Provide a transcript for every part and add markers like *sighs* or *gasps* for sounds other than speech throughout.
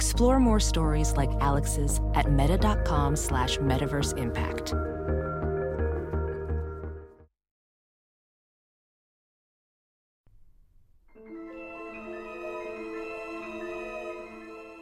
Explore more stories like Alex's at meta.com slash metaverse impact.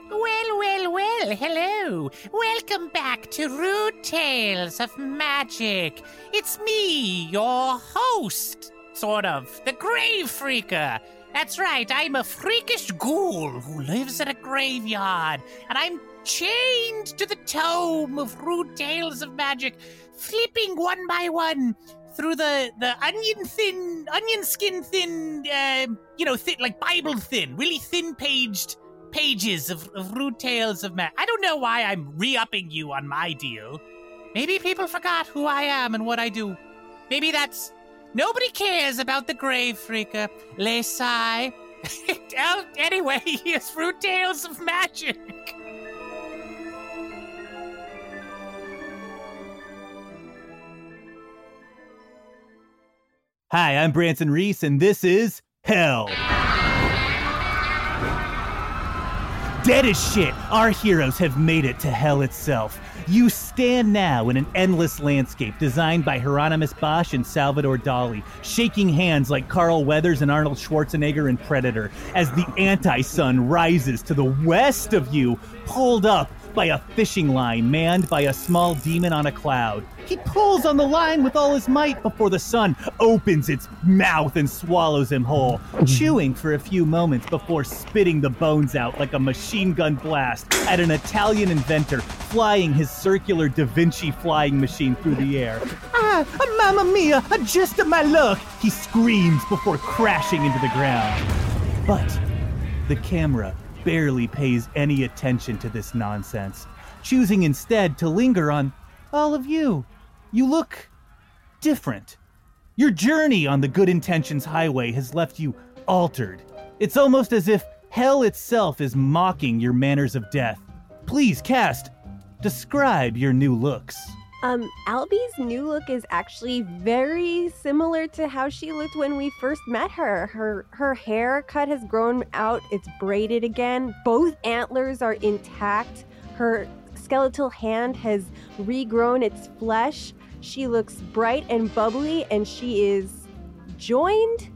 Well, well, well, hello. Welcome back to Rude Tales of Magic. It's me, your host, sort of, the Grave Freaker. That's right, I'm a freakish ghoul who lives in a graveyard, and I'm chained to the tome of Rude Tales of Magic, flipping one by one through the, the onion thin, onion skin thin, uh, you know, thin, like Bible thin, really thin paged pages of, of rude tales of magic. I don't know why I'm re-upping you on my deal. Maybe people forgot who I am and what I do. Maybe that's nobody cares about the grave freaker. Les. *laughs* Well, anyway, *laughs* it's rude tales of magic. Hi, I'm Branson Reese, and this is Hell. Dead as shit, our heroes have made it to hell itself. You stand now in an endless landscape designed by Hieronymus Bosch and Salvador Dali, shaking hands like Carl Weathers and Arnold Schwarzenegger in Predator, as the anti sun rises to the west of you, pulled up by a fishing line manned by a small demon on a cloud. He pulls on the line with all his might before the sun opens its mouth and swallows him whole, chewing for a few moments before spitting the bones out like a machine gun blast at an Italian inventor flying his circular Da Vinci flying machine through the air. Ah, mamma mia, just of my luck! He screams before crashing into the ground. But the camera barely pays any attention to this nonsense, choosing instead to linger on all of you. You look different. Your journey on the good intentions highway has left you altered. It's almost as if hell itself is mocking your manners of death. Please, cast, describe your new looks. Um, Albie's new look is actually very similar to how she looked when we first met her. Her her haircut has grown out, it's braided again. Both antlers are intact. Her skeletal hand has regrown its flesh. She looks bright and bubbly and she is joined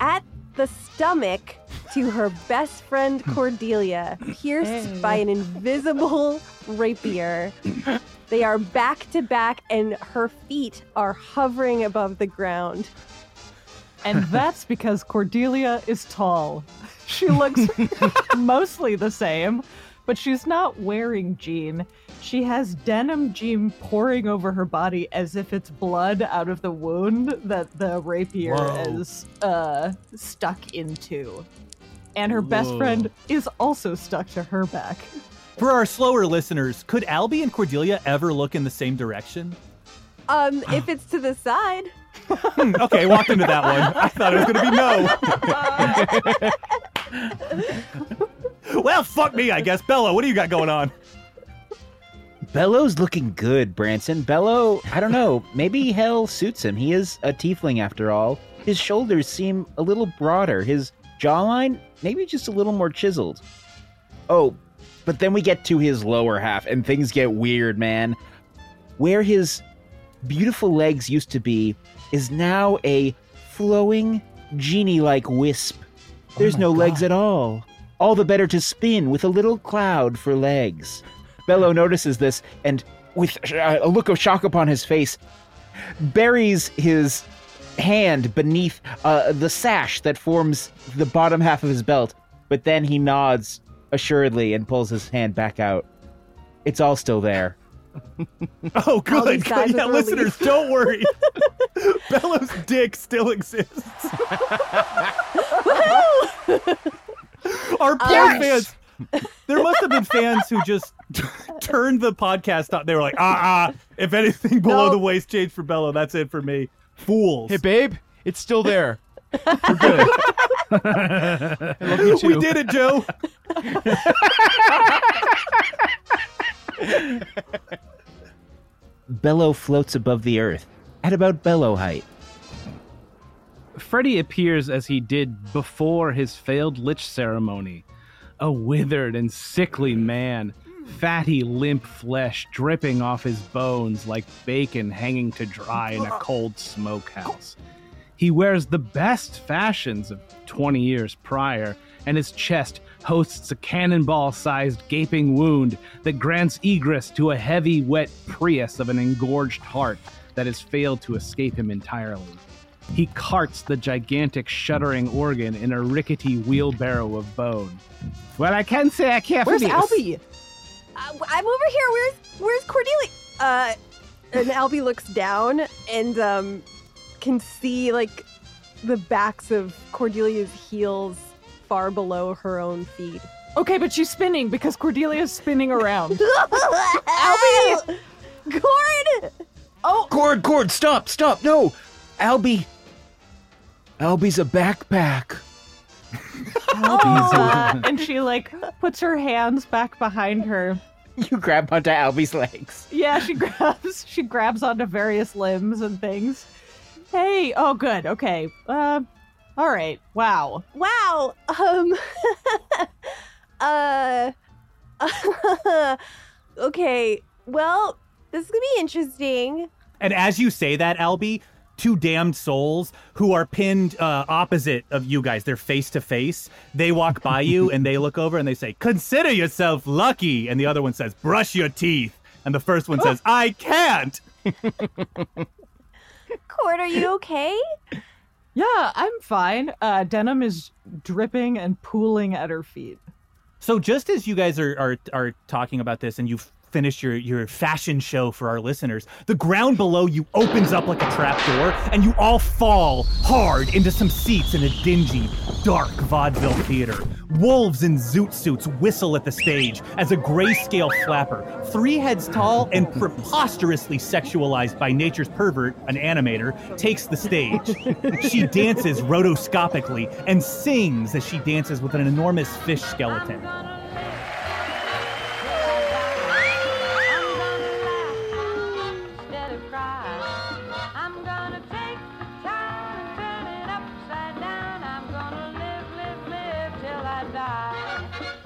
at the stomach to her best friend *laughs* Cordelia, pierced by an invisible rapier. They are back to back, and her feet are hovering above the ground. And *laughs* that's because Cordelia is tall. She looks *laughs* mostly the same, but she's not wearing jean. She has denim jean pouring over her body as if it's blood out of the wound that the rapier Whoa. is uh, stuck into. And her best friend is also stuck to her back. For our slower listeners, could Albie and Cordelia ever look in the same direction? Um, if it's to the side, Hmm, okay, walked into that one. I thought it was going to be no. *laughs* *laughs* well, fuck me, I guess. Bello, what do you got going on? Bello's looking good, Branson. Bello, I don't know, maybe hell suits him. He is a tiefling after all. His shoulders seem a little broader. His jawline, maybe just a little more chiseled. Oh, but then we get to his lower half and things get weird, man. Where his beautiful legs used to be is now a flowing, genie like wisp. Oh There's my no legs at all. All the better to spin with a little cloud for legs. Bello notices this and, with a look of shock upon his face, buries his hand beneath uh, the sash that forms the bottom half of his belt. But then he nods assuredly and pulls his hand back out. It's all still there. *laughs* Oh, good. Albie sighs *laughs* yeah, listeners, don't worry. *laughs* Bello's dick still exists. *laughs* Our poor Yes! fans. There must have been fans who just *laughs* turned the podcast on. They were like, ah, ah. If anything below No. the waist change for Bello, that's it for me. Fools. Hey, babe, it's still there. We're good. *laughs* I love you too. we did it, Joe. Bello floats above the earth at about bellow height. Freddy appears as he did before his failed lich ceremony. A withered and sickly man, fatty, limp flesh dripping off his bones like bacon hanging to dry in a cold smokehouse. He wears the best fashions of 20 years prior, and his chest hosts a cannonball sized gaping wound that grants egress to a heavy, wet Prius of an engorged heart that has failed to escape him entirely. He carts the gigantic shuddering organ in a rickety wheelbarrow of bone. Well, I can say I care Where's for this. Albie? Uh, I'm over here. Where's Where's Cordelia? Uh, and Albie looks down and um can see like the backs of Cordelia's heels far below her own feet. Okay, but she's spinning because Cordelia's spinning around. *laughs* Albie, Cord. Oh, Cord, Cord, stop, stop, no! Albie. Albie's a backpack. uh, *laughs* and she like puts her hands back behind her. You grab onto Albie's legs. Yeah, she *laughs* grabs she grabs onto various limbs and things. Hey, oh good, okay. Uh all right. Wow. Wow. Um. *laughs* uh. okay. Well, this is gonna be interesting. And as you say that, Albie, two damned souls who are pinned uh, opposite of you guys, they're face to face. They walk by you *laughs* and they look over and they say, Consider yourself lucky. And the other one says, Brush your teeth. And the first one says, I can't. *laughs* Court, are you okay? Yeah, I'm fine. Uh Denim is dripping and pooling at her feet. So just as you guys are are, are talking about this and you've finished your, your fashion show for our listeners, the ground below you opens up like a trap door and you all fall hard into some seats in a dingy, dark vaudeville theater. Wolves in zoot suits whistle at the stage as a grayscale flapper, three heads tall and preposterously sexualized by nature's pervert, an animator, takes the stage. she dances rotoscopically and sings as she dances with an enormous fish skeleton.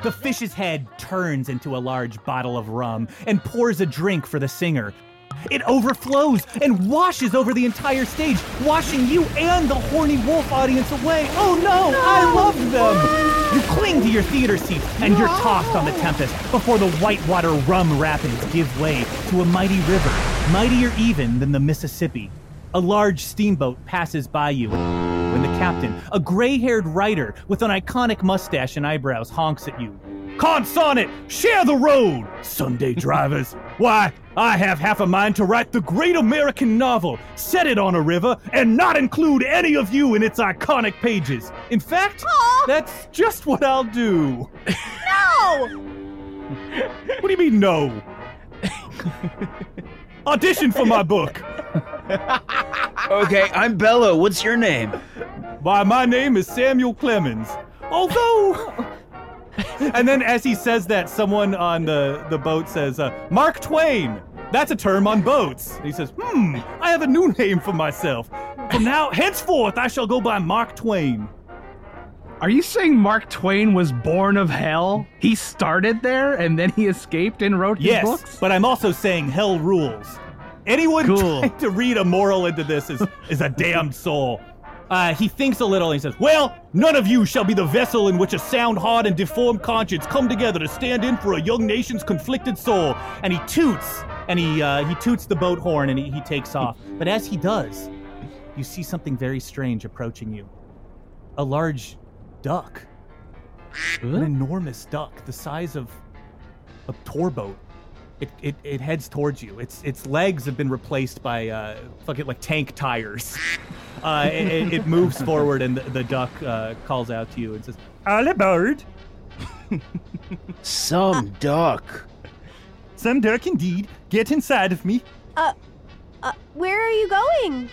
The fish's head turns into a large bottle of rum and pours a drink for the singer. It overflows and washes over the entire stage, washing you and the horny wolf audience away. Oh no, I love them! You cling to your theater seat and you're tossed on the tempest before the whitewater rum rapids give way to a mighty river, mightier even than the Mississippi. A large steamboat passes by you when the captain, a gray haired writer with an iconic mustache and eyebrows, honks at you. Consonnet, share the road, Sunday drivers. *laughs* Why, I have half a mind to write the great American novel, set it on a river, and not include any of you in its iconic pages. In fact, that's just what I'll do. No. *laughs* What do you mean, no? *laughs* Audition for my book. *laughs* Okay, I'm Bello. What's your name? Why, my name is Samuel Clemens. Although. *laughs* and then as he says that, someone on the, the boat says, uh, Mark Twain. That's a term on boats. He says, hmm, I have a new name for myself. From now, henceforth, I shall go by Mark Twain. Are you saying Mark Twain was born of hell? He started there and then he escaped and wrote his Yes, books? but I'm also saying hell rules. Anyone Cool. trying to read a moral into this is, is a damned soul. Uh, he thinks a little and he says, Well, none of you shall be the vessel in which a sound heart and deformed conscience come together to stand in for a young nation's conflicted soul. And he toots, and he, uh, he toots the boat horn and he, he takes off. But as he does, you see something very strange approaching you a large duck. An enormous duck, the size of a tour boat. It, it, it heads towards you. Its its legs have been replaced by uh, fucking like tank tires. Uh, it, it- it *laughs* moves forward, and the, the duck uh, calls out to you and says, "Early bird." Some *laughs* duck. Some duck indeed. Get inside of me. Uh, uh, where are you going?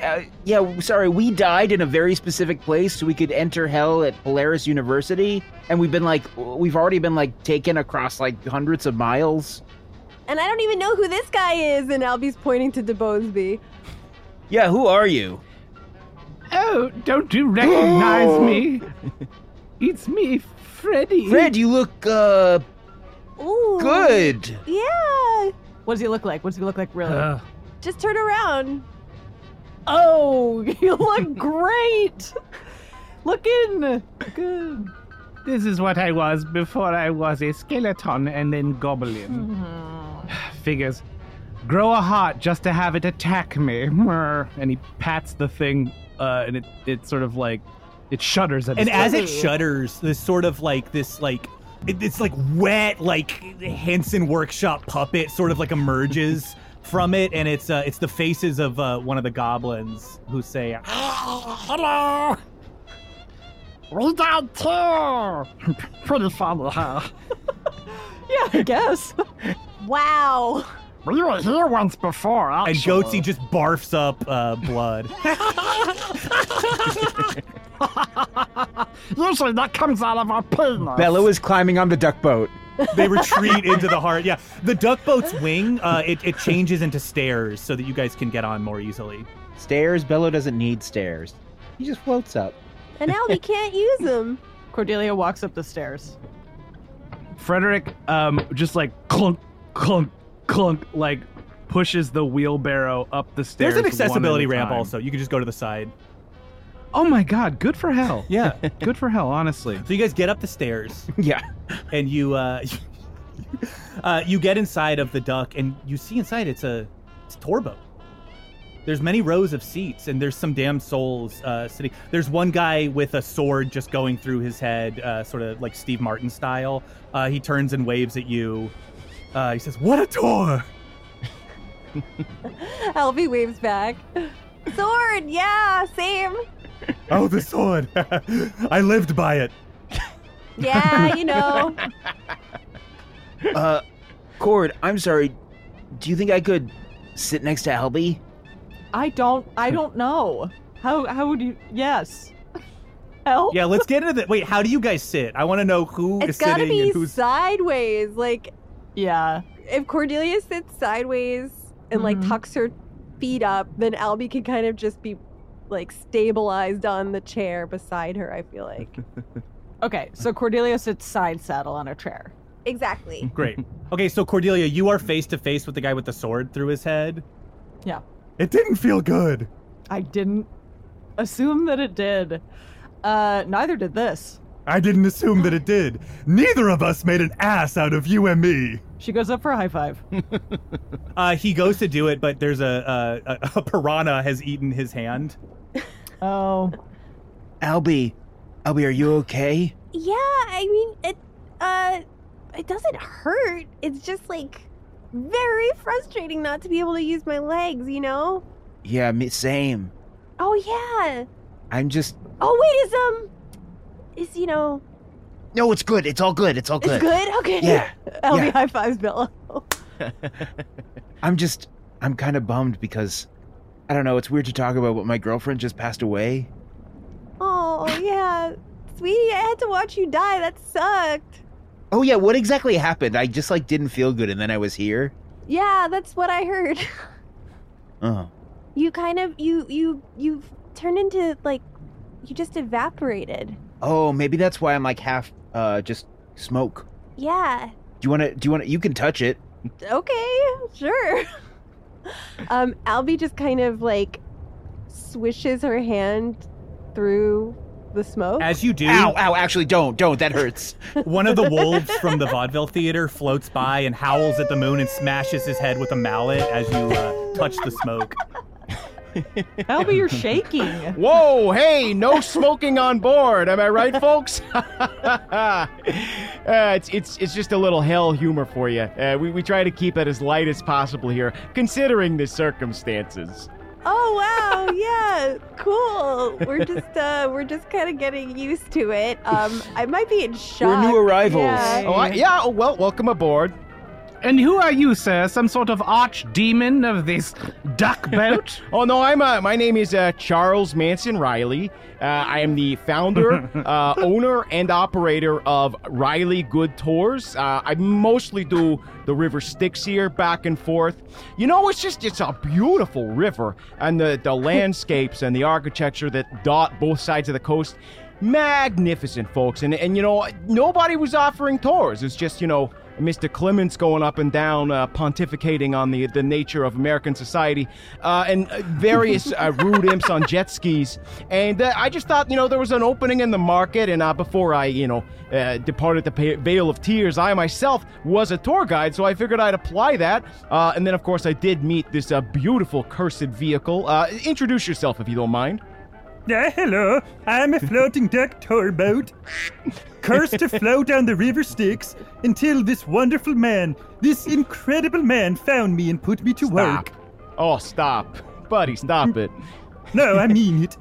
Uh, yeah, sorry, we died in a very specific place so we could enter hell at Polaris University, and we've been like, we've already been like taken across like hundreds of miles. And I don't even know who this guy is. And Albie's pointing to DeBonesby. Yeah, who are you? Oh, don't you recognize me? *gasps* It's me, Freddy. Fred, you look uh Ooh. good. Yeah. What does he look like? What does he look like really? Uh, Just turn around. oh, *laughs* you look great. Looking good. this is what I was before I was a skeleton and then goblin. *sighs* Figures. Grow a heart just to have it attack me. And he pats the thing, uh, and it, it sort of like it shudders at And as it shudders, this sort of like this like it, it's like wet like Henson workshop puppet sort of like emerges *laughs* from it, and it's uh it's the faces of uh, one of the goblins who say, Hello. We died too. Pretty funny, huh? Yeah, I guess. Wow. We were here once before, and actually. Goatsy just barfs up uh, blood. *laughs* Usually that comes out of our penis. Bello is climbing on the duck boat. they retreat into the heart. Yeah, the duck boat's wing uh, it it changes into stairs so that you guys can get on more easily. Stairs? Bello doesn't need stairs. He just floats up. And Albie can't use them. Cordelia walks up the stairs. Frederick, um, just like clunk, clunk, clunk, like pushes the wheelbarrow up the stairs. There's an one at a accessibility ramp time. also. You can just go to the side. Oh my god, good for hell. *laughs* Yeah. good for hell, honestly. So you guys get up the stairs. *laughs* Yeah. and you uh, *laughs* uh you get inside of the duck and you see inside it's a it's a tour boat there's many rows of seats and there's some damn souls uh sitting there's one guy with a sword just going through his head uh sort of like steve martin style uh he turns and waves at you uh he says what a tour *laughs* Albie waves back. *laughs* Sword, yeah, same. *laughs* oh the sword i lived by it Yeah, you know. Uh, Cord, I'm sorry. Do you think I could sit next to Albie? I don't. I *laughs* don't know. How? How would you? Yes. Help. yeah let's get into the wait how do you guys sit i want to know who is It's gotta sitting be and who's sideways. Like, Yeah. if Cordelia sits sideways and like Mhm. tucks her feet up, then Albie can kind of just be like stabilized on the chair beside her. I feel like *laughs* Okay. So Cordelia sits side saddle on a chair. exactly. Great. Okay, so Cordelia, you are face to face with the guy with the sword through his head. Yeah. It didn't feel good. I didn't assume that it did. Uh, neither did this. I didn't assume that it did. Neither of us made an ass out of you and me. She goes up for a high five. *laughs* Uh, he goes to do it, but there's a, a, a, a piranha has eaten his hand. *laughs* Oh. Albie, Albie, are you okay? Yeah, I mean it. Uh, it doesn't hurt. It's just like very frustrating not to be able to use my legs. You know. Yeah, me, same. Oh yeah. I'm just. Oh wait, is um, is you know, No, it's good. It's all good. It's all good. it's good. Okay. Yeah. *laughs* Albie yeah. high fives *laughs* Bello. I'm just. I'm kind of bummed because. I don't know. It's weird to talk about, but my girlfriend just passed away. Oh yeah, sweetie, I had to watch you die. That sucked. Oh yeah, what exactly happened? I just like didn't feel good, and then I was here. Yeah, that's what I heard. *laughs* Oh. You kind of you you you turned into like you just evaporated. Oh, maybe that's why I'm like half. Uh, just smoke. Yeah. Do you want to? Do you want to? You can touch it. Okay, sure. *laughs* um, Albie just kind of like swishes her hand through the smoke. As you do, Ow! Ow! Actually, don't! Don't! That hurts. *laughs* one of the wolves from the vaudeville theater floats by and howls at the moon and smashes his head with a mallet as you uh, touch the smoke. Albie, you're shaking. *laughs* Whoa, hey, no smoking on board. Am I right, folks? *laughs* uh, it's, it's, it's just a little hell humor for you. Uh, we, we try to keep it as light as possible here, considering the circumstances. Oh wow, yeah, cool. We're just uh we're just kind of getting used to it. Um, I might be in shock. We're new arrivals. Yeah. Oh, I, yeah, oh, well, welcome aboard. And who are you, sir? Some sort of archdemon of this duck boat? *laughs* Oh no, I'm uh, my name is uh, Charles Manson Riley. Uh, I am the founder, *laughs* uh, owner, and operator of Riley Good Tours. Uh, I mostly do the river Styx here, back and forth. You know, it's just it's a beautiful river, and the the *laughs* landscapes and the architecture that dot both sides of the coast. Magnificent, folks, and and you know nobody was offering tours. It's just you know Mr. Clemens going up and down, uh, pontificating on the the nature of American society, uh, and uh, various uh, *laughs* rude imps on jet skis. And uh, I just thought, you know, there was an opening in the market. And uh, before I, you know, uh, departed the Vale of Tears, I myself was a tour guide, so I figured I'd apply that. Uh, and then, of course, I did meet this uh, beautiful cursed vehicle. Uh, introduce yourself, if you don't mind. Uh, hello, I'm a floating duck tour boat. Cursed to float down the river Styx until this wonderful man, this incredible man, found me and put me to Stop. work. Oh, stop, buddy, stop it. No, I *laughs* mean it.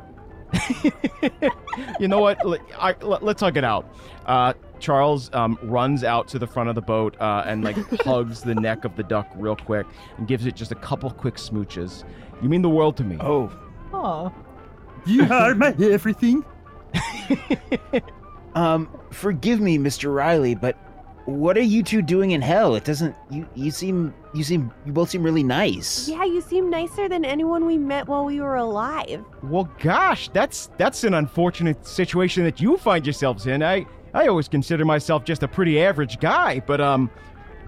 you know what? Let, I, let, us hug it out. Uh, Charles um, runs out to the front of the boat uh, and like *laughs* hugs the neck of the duck real quick and gives it just a couple quick smooches. You mean the world to me. Oh, Aw. You *laughs* are my everything. *laughs* um, forgive me, Mr. Riley, but what are you two doing in hell? It doesn't. You you seem you seem you both seem really nice. Yeah, you seem nicer than anyone we met while we were alive. Well, gosh, that's that's an unfortunate situation that you find yourselves in. I I always consider myself just a pretty average guy, but um,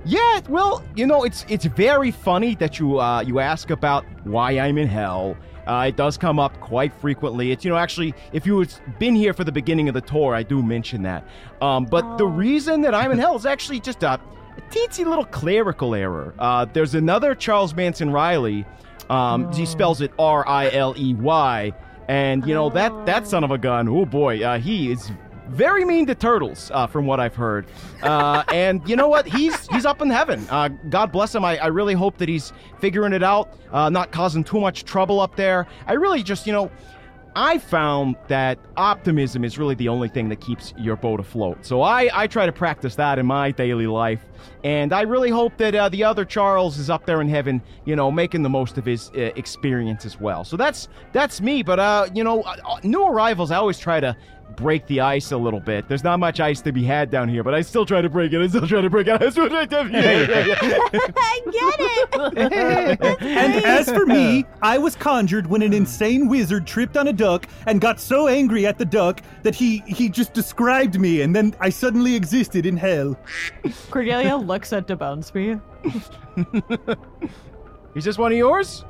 yeah. Well, you know, it's it's very funny that you uh you ask about why I'm in hell. Uh, it does come up quite frequently. It's you know actually, if you had been here for the beginning of the tour, I do mention that. Um, but the Oh. reason that I'm in *laughs* hell is actually just a, a teensy little clerical error. Uh, there's another Charles Manson Riley. Um, He spells it R I L E Y, and you know that that son of a gun. Oh boy, uh, he is very mean to turtles, uh, from what I've heard. Uh, *laughs* and you know what? He's he's up in heaven. Uh, God bless him. I, I really hope that he's figuring it out, uh, not causing too much trouble up there. I really just, you know, I found that optimism is really the only thing that keeps your boat afloat. So I, I try to practice that in my daily life. And I really hope that uh, the other Charles is up there in heaven, you know, making the most of his uh, experience as well. So that's that's me. But uh, you know, uh, uh, new arrivals, I always try to break the ice a little bit. There's not much ice to be had down here, but I still try to break it. I still try to break it. *laughs* I still try to- yeah, yeah, yeah. I get it. And as for me, I was conjured when an insane wizard tripped on a duck and got so angry at the duck that he he just described me, and then I suddenly existed in hell. Cordelia looks at DeBonesby. *laughs* Is this one of yours?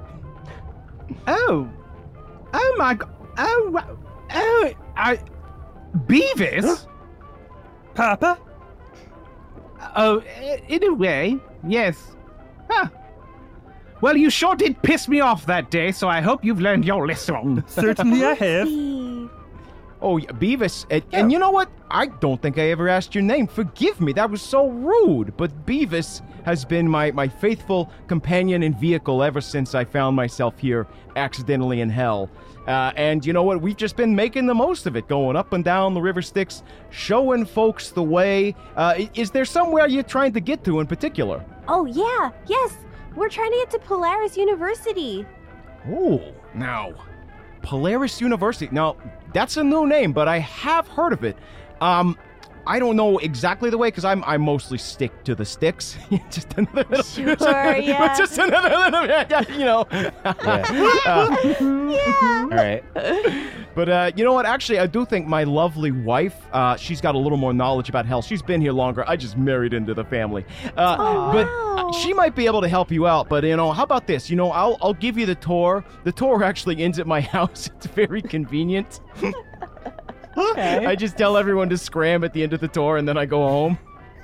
Oh, oh my god! Oh, oh, I, Beavis. Papa, Oh, in a way, yes. Huh. Well, you sure did piss me off that day, so I hope you've learned your lesson. *laughs* certainly I oh, have. Oh, yeah, Beavis. And, and you know what? I don't think I ever asked your name. Forgive me, that was so rude. But Beavis has been my, my faithful companion and vehicle ever since I found myself here accidentally in hell. Uh, and you know what? We've just been making the most of it, going up and down the River Styx, showing folks the way. Uh, is there somewhere you're trying to get to in particular? Oh yeah, yes. We're trying to get to Polaris University. Oh, now, Polaris University. Now, that's a new name, but I have heard of it. Um, I don't know exactly the way because I'm I mostly stick to the sticks. *laughs* just another little, Sure, *laughs* yeah. just another little, yeah, you know. *laughs* Uh, Yeah. All right. but uh, you know what? Actually, I do think my lovely wife, uh, she's got a little more knowledge about hell. She's been here longer. I just married into the family. Uh, Oh, but wow. she might be able to help you out. But you know, how about this? You know, I'll I'll give you the tour. The tour actually ends at my house. It's very convenient. Okay. I just tell everyone to scram at the end of the tour, and then I go home.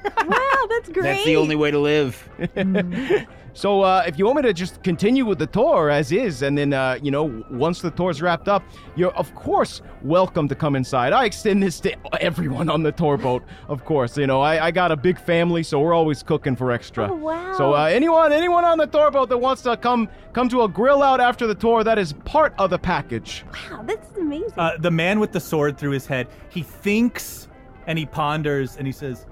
Wow, that's great. That's the only way to live. *laughs* So uh, if you want me to just continue with the tour as is, and then uh, you know once the tour's wrapped up, you're of course welcome to come inside. I extend this to everyone on the tour boat, of course. You know I, I got a big family, so we're always cooking for extra. Oh, wow. So uh, anyone anyone on the tour boat that wants to come come to a grill out after the tour, that is part of the package. Wow, that's amazing. Uh, the man with the sword through his head, he thinks and he ponders and he says,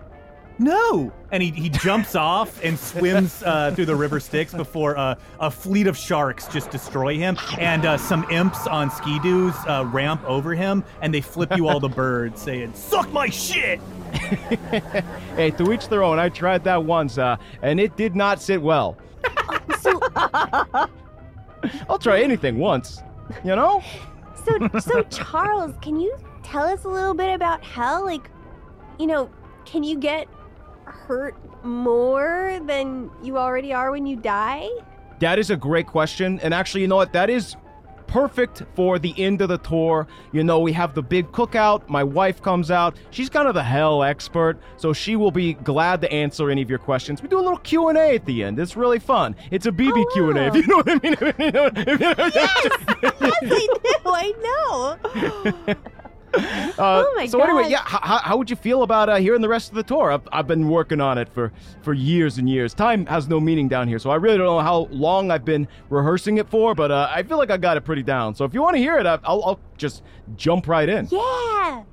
No! And he, he jumps off and swims uh, through the river Styx before uh, a fleet of sharks just destroy him. And uh, some imps on ski-doos uh, ramp over him and they flip you all the birds, saying, Suck my shit! *laughs* Hey, to each their own. I tried that once, uh, and it did not sit well. *laughs* So, *laughs* I'll try anything once, you know? so, so Charles, can you tell us a little bit about hell? Like, you know, can you get hurt more than you already are when you die? That is a great question. And actually, you know what? That is perfect for the end of the tour. You know, we have the big cookout. My wife comes out. She's kind of the hell expert, so she will be glad to answer any of your questions. We do a little Q&A at the end. It's really fun. It's a BB Oh, Q&A, if wow. you know what I mean. *laughs* If if *laughs* yes, I do. I know. *laughs* *laughs* Uh, Oh my so anyway, yeah, how, how, how would you feel about uh, hearing the rest of the tour? I've, I've been working on it for, for years and years. Time has no meaning down here, so I really don't know how long I've been rehearsing it for, but uh, I feel like I got it pretty down. So if you want to hear it, I'll, I'll just jump right in. Yeah.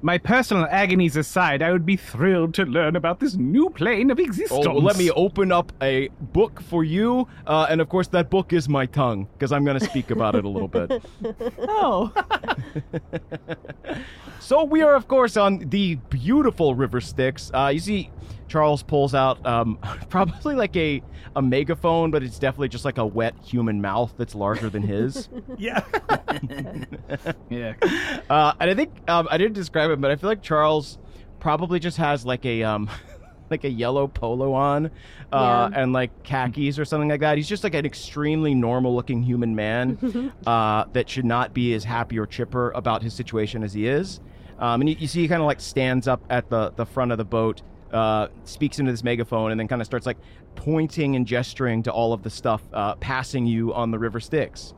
My personal agonies aside, I would be thrilled to learn about this new plane of existence. Oh, well, let me open up a book for you, uh, and of course that book is my tongue because I'm going to speak about it a little bit. *laughs* Oh, *laughs* So we are, of course, on the beautiful River Styx. Uh, you see, Charles pulls out um, *laughs* probably like a a megaphone, but it's definitely just like a wet human mouth that's larger than his. *laughs* Yeah. *laughs* Yeah. uh, and I think um, I didn't describe it, but I feel like Charles probably just has like a um, like a yellow polo on, uh, Yeah. and like khakis or something like that. He's just like an extremely normal-looking human man uh, that should not be as happy or chipper about his situation as he is. Um, and you, you see, he kind of like stands up at the the front of the boat, uh, speaks into this megaphone, and then kind of starts like pointing and gesturing to all of the stuff uh, passing you on the River Styx.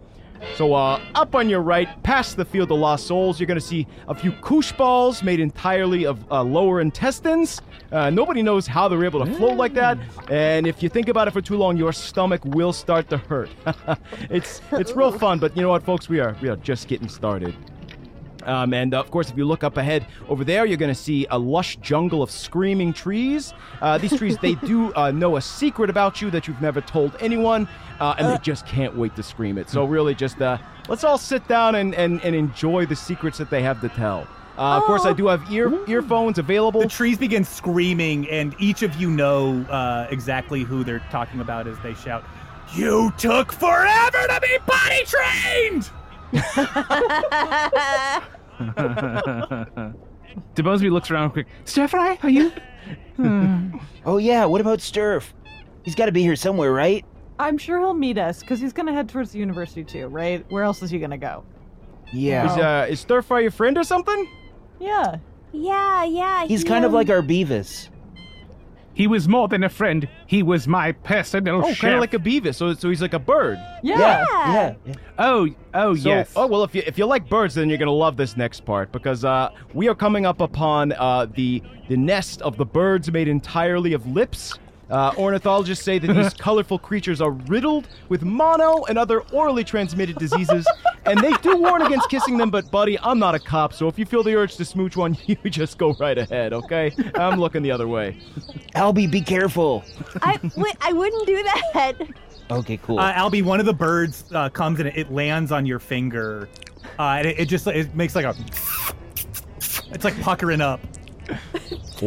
So, uh, up on your right, past the Field of Lost Souls, you're going to see a few koosh balls made entirely of uh, lower intestines. Uh, nobody knows how they're able to float like that, and if you think about it for too long, your stomach will start to hurt. *laughs* it's it's real fun, but you know what, folks, we are we are just getting started. Um, and of course, if you look up ahead over there, you're going to see a lush jungle of screaming trees. Uh, these trees, they do *laughs* uh, know a secret about you that you've never told anyone, uh, and they just can't wait to scream it. So, really, just uh, let's all sit down and, and, and enjoy the secrets that they have to tell. Uh, of course, I do have ear earphones available. The trees begin screaming, and each of you know uh, exactly who they're talking about as they shout, You took forever to be potty trained! *laughs* DeBonesby looks around quick. Stephanie, are you? Oh yeah, what about Sturf? He's got to be here somewhere, right? I'm sure he'll meet us because he's gonna head towards the university too, right? Where else is he gonna go? Yeah. Is, uh, is Stirfry your friend or something? Yeah. Yeah, yeah. He's he, kind of like our Beavis. He was more than a friend. He was my personal Oh, chef. kind of like a Beavis. So, so he's like a bird. Yeah. yeah. yeah. oh, oh So, yes. Oh well, if you if you like birds, then you're gonna love this next part because uh, we are coming up upon uh, the the nest of the birds made entirely of lips. Uh, ornithologists say that these *laughs* colorful creatures are riddled with mono and other orally transmitted diseases, and they do warn against kissing them. But buddy, I'm not a cop, so if you feel the urge to smooch one, *laughs* you just go right ahead. Okay, I'm looking the other way. Albie, be careful. I, I wouldn't do that. Okay, cool. Uh, Albie, one of the birds uh, comes and it lands on your finger, uh, and it, it just it makes like a. It's like puckering up.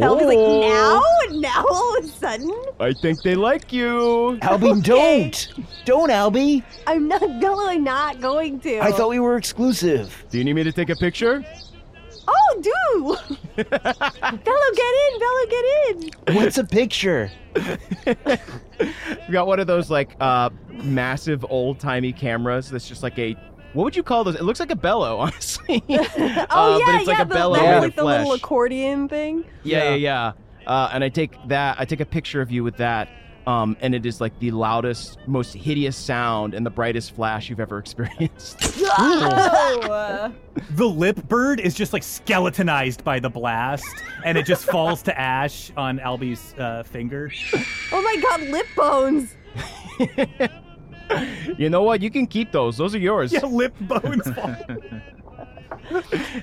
I'll be Oh. like, now? Now all of a sudden? I think they like you. Albie, *laughs* don't! Don't, Albie! I'm not, no, I'm not going to. I thought we were exclusive. Do you need me to take a picture? Oh, do! *laughs* Bello, get in! Bello, get in! What's a picture? *laughs* We got one of those like uh massive old timey cameras that's just like a what would you call those? It looks like a bellow, *laughs* honestly. *laughs* Oh, Uh, yeah, but it's like yeah, a the, bellow the- made like the little accordion thing. yeah, yeah, yeah. Uh, and I take that. I take a picture of you with that. Um, and it is like the loudest, most hideous sound and the brightest flash you've ever *laughs* experienced. The lip bird is just like skeletonized by the blast, and it just falls to ash on Albie's uh, finger. Oh my god, lip bones! *laughs* you know what? You can keep those. Those are yours. Yeah, lip bones. *laughs*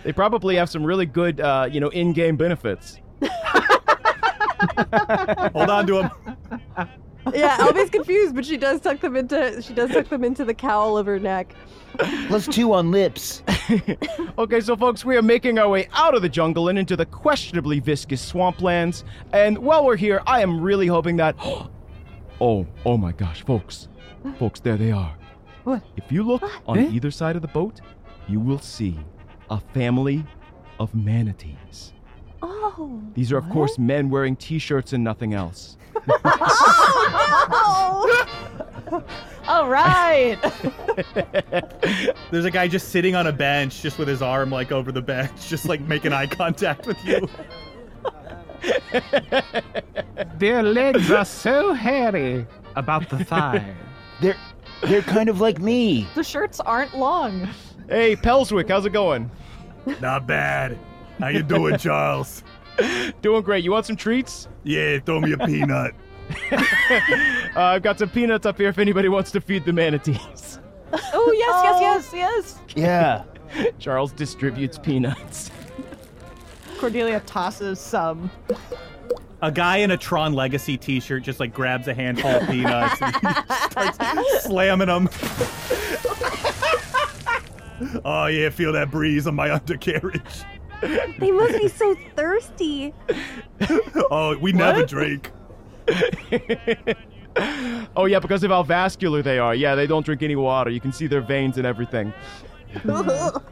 They probably have some really good, uh, you know, in-game benefits. *laughs* Hold on to them. yeah, Albie's confused, but she does tuck them into she does tuck them into the cowl of her neck. Plus two on lips. Okay, so folks, we are making our way out of the jungle and into the questionably viscous swamplands. And while we're here, I am really hoping that. *gasps* Oh, oh my gosh, folks. Folks, there they are. What? If you look on Eh? either side of the boat, you will see a family of manatees. Oh. These are, of course, men wearing t shirts and nothing else. *laughs* Oh! *laughs* All right. *laughs* There's a guy just sitting on a bench, just with his arm like over the bench, just like making eye contact with you. Their legs are so hairy about the thigh. They're they're kind of like me. *laughs* the shirts aren't long. Hey, Pelswick, how's it going? Not bad. How you doing, *laughs* Charles? Doing great. You want some treats? Yeah, throw me a *laughs* peanut. Uh, I've got some peanuts up here if anybody wants to feed the manatees. Oh yes, yes, yes, yes. Yeah. Charles distributes peanuts. Cordelia tosses some. A guy in a Tron Legacy T-shirt just like grabs a handful of peanuts and starts slamming them. oh yeah, feel that breeze on my undercarriage. They must be so thirsty. Oh, we never drink. Oh yeah, because of how vascular they are. Yeah, they don't drink any water. You can see their veins and everything. *laughs* well,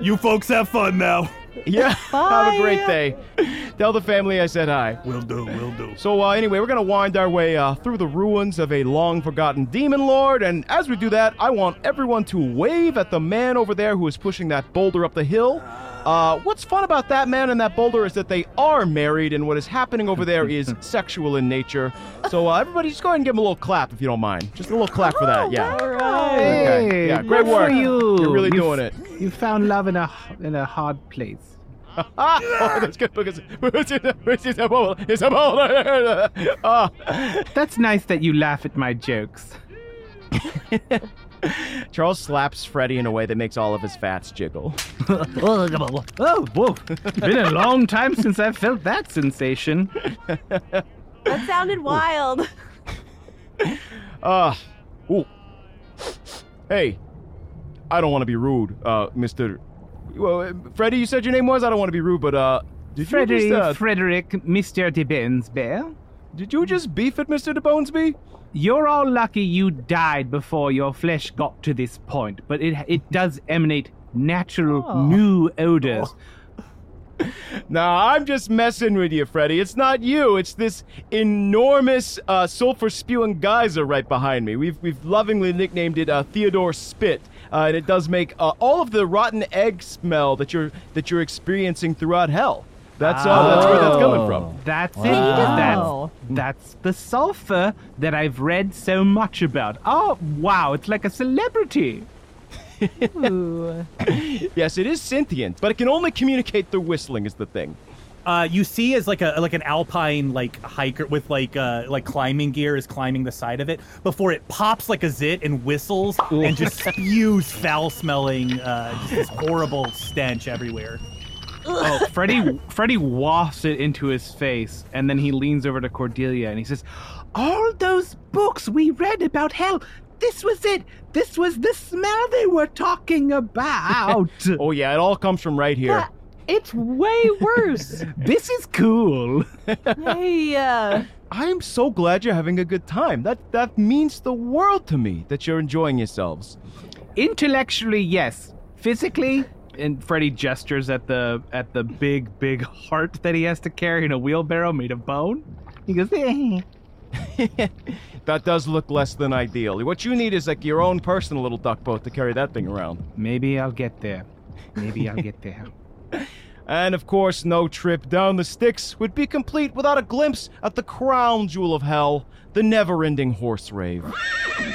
You folks have fun now. *laughs* yeah. Have a great day. Tell the family I said hi. Will do, will do. So uh, anyway, we're gonna wind our way uh, through the ruins of a long-forgotten demon lord, and as we do that, I want everyone to wave at the man over there who is pushing that boulder up the hill. Uh, what's fun about that man and that boulder is that they are married, and what is happening over there is *laughs* sexual in nature. So uh, everybody, just go ahead and give him a little clap if you don't mind. Just a little clap for that. Yeah. All right. Okay. Yeah. Great good work. For you. You're really You doing it. You found love in a in a hard place. Ah, oh, that's *laughs* good because it's a boulder. It's a boulder. Ah. That's nice that you laugh at my jokes. *laughs* Charles slaps Freddy in a way that makes all of his fats jiggle. *laughs* Oh, whoa! Been a long time since I've felt that sensation. That sounded wild. Uh, ooh. Hey, I don't want to be rude, uh, Mister. Well, Freddy, you said your name was. I don't want to be rude, but uh, did you Frederick, just uh, Frederick, Mr. de Bensbear. did you just beef at Mister De Bonesby? You're all lucky you died before your flesh got to this point, but it it does emanate natural Oh. new odors. *laughs* Nah, I'm just messing with you, Freddy. It's not you. It's this enormous uh, sulfur spewing geyser right behind me. We've we've lovingly nicknamed it uh, Theodore Spit, uh, and it does make uh, all of the rotten egg smell that you're that you're experiencing throughout hell. That's uh, that's where that's coming from. That's Wow. it. That's that's the sulfur that I've read so much about. Oh wow, it's like a celebrity. *laughs* Yes, it is sentient, but it can only communicate through whistling. Is the thing. Uh, you see as like a like an alpine like hiker with like uh like climbing gear is climbing the side of it before it pops like a zit and whistles and just *laughs* spews foul smelling uh just this horrible stench everywhere. Oh, Freddy Freddy wafts it into his face, and then he leans over to Cordelia and he says, "All those books we read about hell. This was it. This was the smell they were talking about. *laughs* Oh yeah, it all comes from right here. That- it's way worse. *laughs* this is cool." hey, uh, I'm so glad you're having a good time. That that means the world to me that you're enjoying yourselves. Intellectually, yes. Physically, and Freddy gestures at the at the big big heart that he has to carry in a wheelbarrow made of bone. He goes, eh. *laughs* That does look less than ideal. What you need is like your own personal little duck boat to carry that thing around. Maybe I'll get there. Maybe I'll get there. *laughs* And of course, no trip down the Styx would be complete without a glimpse at the crown jewel of hell, the never-ending horse rave.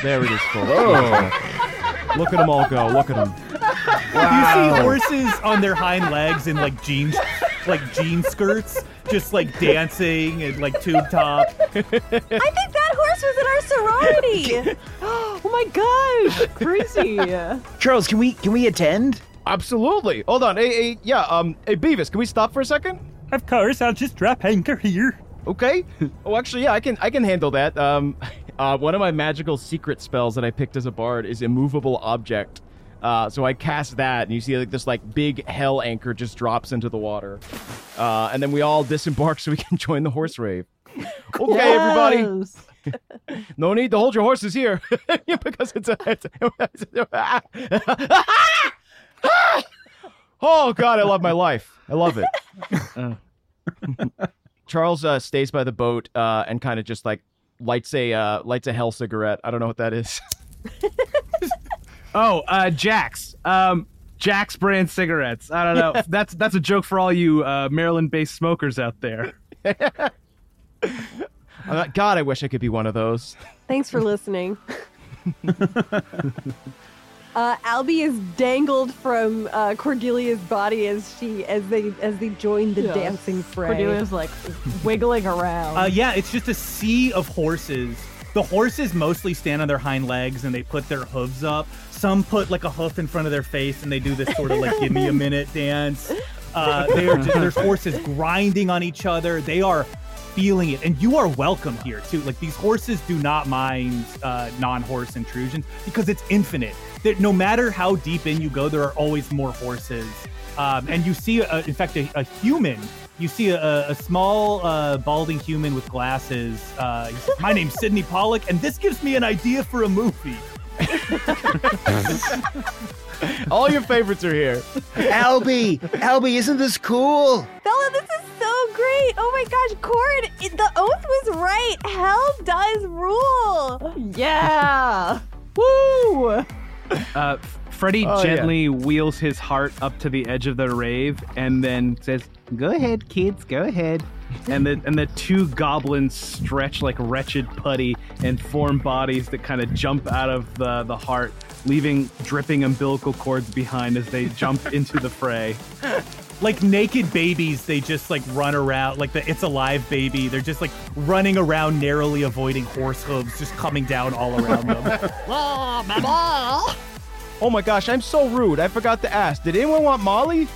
There it is, folks. Oh. Look at them all go. Look at them. You see horses on their hind legs in like jeans like jean skirts just like dancing and like tube top. I think that horse was in our sorority. *laughs* oh my gosh, crazy. Charles, can we can we attend? Absolutely. Hold on. Hey, hey, yeah. Um. Hey, Beavis, can we stop for a second? Of course, I'll just drop anchor here. Okay. Oh, actually, yeah, I can I can handle that. Um, *laughs* uh, one of my magical secret spells that I picked as a bard is immovable object. Uh, so I cast that, and you see like this like big hell anchor just drops into the water, uh, and then we all disembark *laughs* so we can join the horse rave. *laughs* Okay, everybody. No need to hold your horses here because it's a. It's a *laughs* oh God, I love my life. I love it. *laughs* Charles uh, stays by the boat uh, and kind of just like lights a uh, lights a hell cigarette. I don't know what that is. *laughs* Oh, uh, Jax. Um, Jax brand cigarettes. I don't know. that's that's a joke for all you uh, Maryland-based smokers out there. Uh, God, I wish I could be one of those. Thanks for listening. Uh, Albie is dangled from uh, Cordelia's body as she as they as they join the Yeah. dancing fray. Cordelia's like wiggling around. Uh, yeah, it's just a sea of horses. The horses mostly stand on their hind legs and they put their hooves up. Some put like a hoof in front of their face and they do this sort of like give me a minute dance. Uh, they are just, there's horses grinding on each other. They are feeling it, and you are welcome here too. Like these horses do not mind uh, non-horse intrusions because it's infinite. That no matter how deep in you go, there are always more horses. Um, and you see, uh, in fact, a, a human. You see a, a small, uh, balding human with glasses. Uh, says, My name's Sydney Pollack, and this gives me an idea for a movie. *laughs* All your favorites are here. Albie, Albie, isn't this cool? Bella, this is so great! Oh my gosh, Cord, the oath was right. Hell does rule. yeah. *laughs* Woo! Uh, Freddy Oh, yeah. gently wheels his heart up to the edge of the rave and then says, "Go ahead, kids, go ahead." And the and the two goblins stretch like wretched putty and form bodies that kind of jump out of the the heart, leaving dripping umbilical cords behind as they jump into the fray. Like naked babies, they just like run around like the It's Alive baby. They're just like running around, narrowly avoiding horse hooves just coming down all around them. *laughs* Oh my gosh, I'm so rude. I forgot to ask. Did anyone want Molly?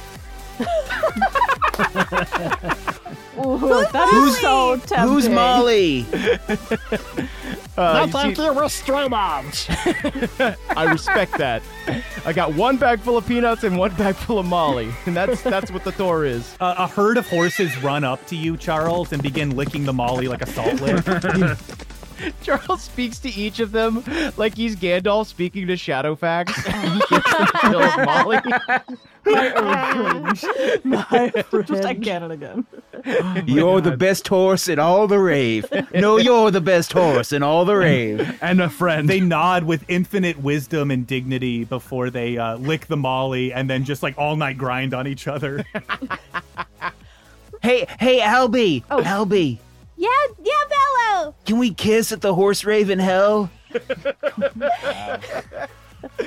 *laughs* Ooh, that is so tempting. Who's Molly? Uh, you see- you, we're straight edge. I respect that. I got one bag full of peanuts and one bag full of Molly, and that's that's what the Thor is. Uh, a herd of horses run up to you, Charles, and begin licking the molly like a salt lick. *laughs* *laughs* Charles speaks to each of them like he's Gandalf speaking to Shadowfax. *laughs* *laughs* He gets to Molly. My own cringe. My Just again and again. you're the best horse in all the rave. No, you're the best horse in all the rave. And a friend. they nod with infinite wisdom and dignity before they uh, lick the molly and then just like all night grind on each other. Hey, hey, Albie, Oh. Albie, Yeah, yeah, Bello. can we kiss at the horse rave in hell?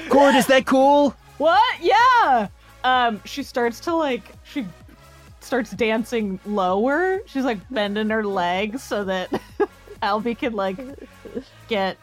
Cord, is that cool? What? Yeah. Um, she starts to like she starts dancing lower. She's like bending her legs so that *laughs* Albie can like get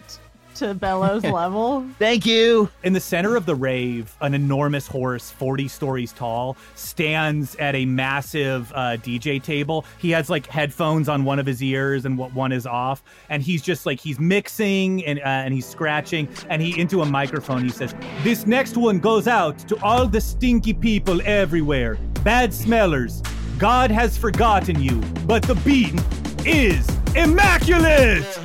to Bello's *laughs* level. Thank you. In the center of the rave, an enormous horse, 40 stories tall, stands at a massive uh, DJ table. He has like headphones on one of his ears and what one is off, and he's just like he's mixing and uh, and he's scratching, and he into a microphone he says, "This next one goes out to all the stinky people everywhere, bad smellers. God has forgotten you, but the beat is immaculate."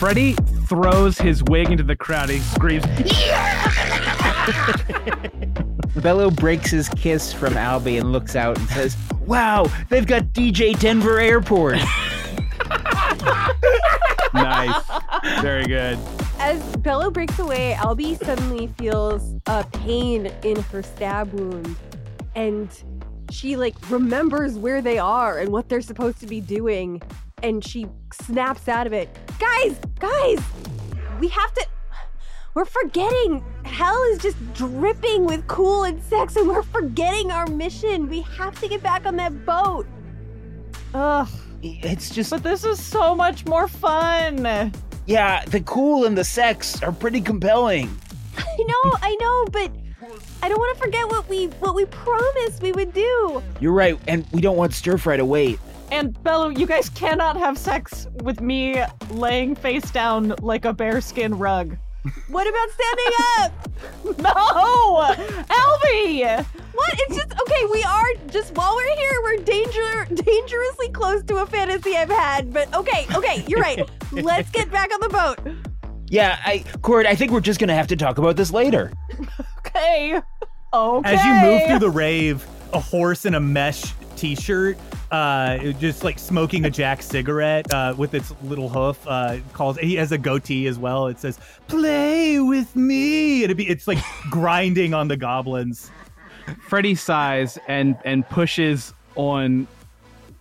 Freddy throws his wig into the crowd. He screams, *laughs* Bello breaks his kiss from Albie and looks out and says, Wow, they've got DJ Denver Airport. *laughs* "Nice, very good." As Bello breaks away, Albie suddenly feels a pain in her stab wound, and she like remembers where they are and what they're supposed to be doing, and she snaps out of it. Guys, guys, we have to. We're forgetting. Hell is just dripping with cool and sex, and we're forgetting our mission. We have to get back on that boat. Ugh. It's just, But this is so much more fun. yeah, the cool and the sex are pretty compelling. *laughs* I know, I know, but I don't want to forget what we what we promised we would do. You're right, and we don't want stir fry to wait. And Bello, you guys cannot have sex with me laying face down like a bearskin rug. What about standing up? *laughs* No! Albie! What? It's just okay. We are just while we're here, we're danger dangerously close to a fantasy I've had. But okay, okay, you're right. Let's get back on the boat. Yeah, I, Cord, I think we're just gonna have to talk about this later. Okay. Okay. As you move through the rave, a horse in a mesh t-shirt, uh, just like smoking a Jack cigarette uh, with its little hoof, uh, calls. He has a goatee as well. It says "Play with me," and it be, it's like *laughs* grinding on the goblins. Freddy sighs and and pushes on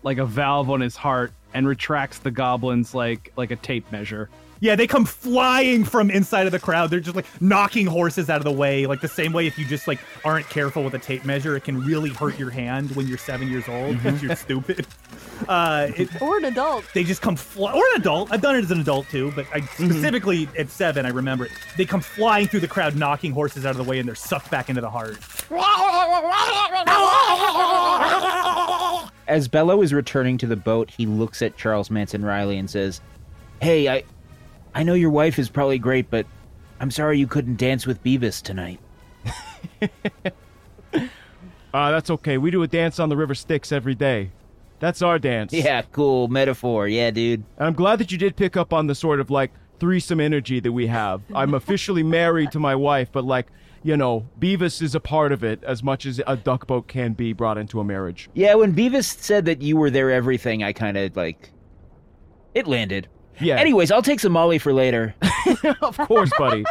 like a valve on his heart and retracts the goblins like like a tape measure. Yeah, they come flying from inside of the crowd. They're just like knocking horses out of the way, like the same way if you just like aren't careful with a tape measure, it can really hurt your hand when you're seven years old because you're stupid. Uh, it, Or an adult. they just come fly- or an adult. I've done it as an adult too, but I specifically at seven, I remember it. They come flying through the crowd, knocking horses out of the way, and they're sucked back into the heart. As Bello is returning to the boat, he looks at Charles Manson Riley and says, Hey, I I know your wife is probably great, but I'm sorry you couldn't dance with Beavis tonight. Uh, *laughs* that's okay. We do a dance on the River Styx every day. That's our dance. Yeah, cool metaphor. Yeah, dude. And I'm glad that you did pick up on the sort of like threesome energy that we have. I'm officially married to my wife, but like, you know, Beavis is a part of it as much as a duck boat can be brought into a marriage. Yeah, when Beavis said that you were their everything, I kind of like it landed. Yeah. Anyways, I'll take some Molly for later. *laughs* of course, buddy.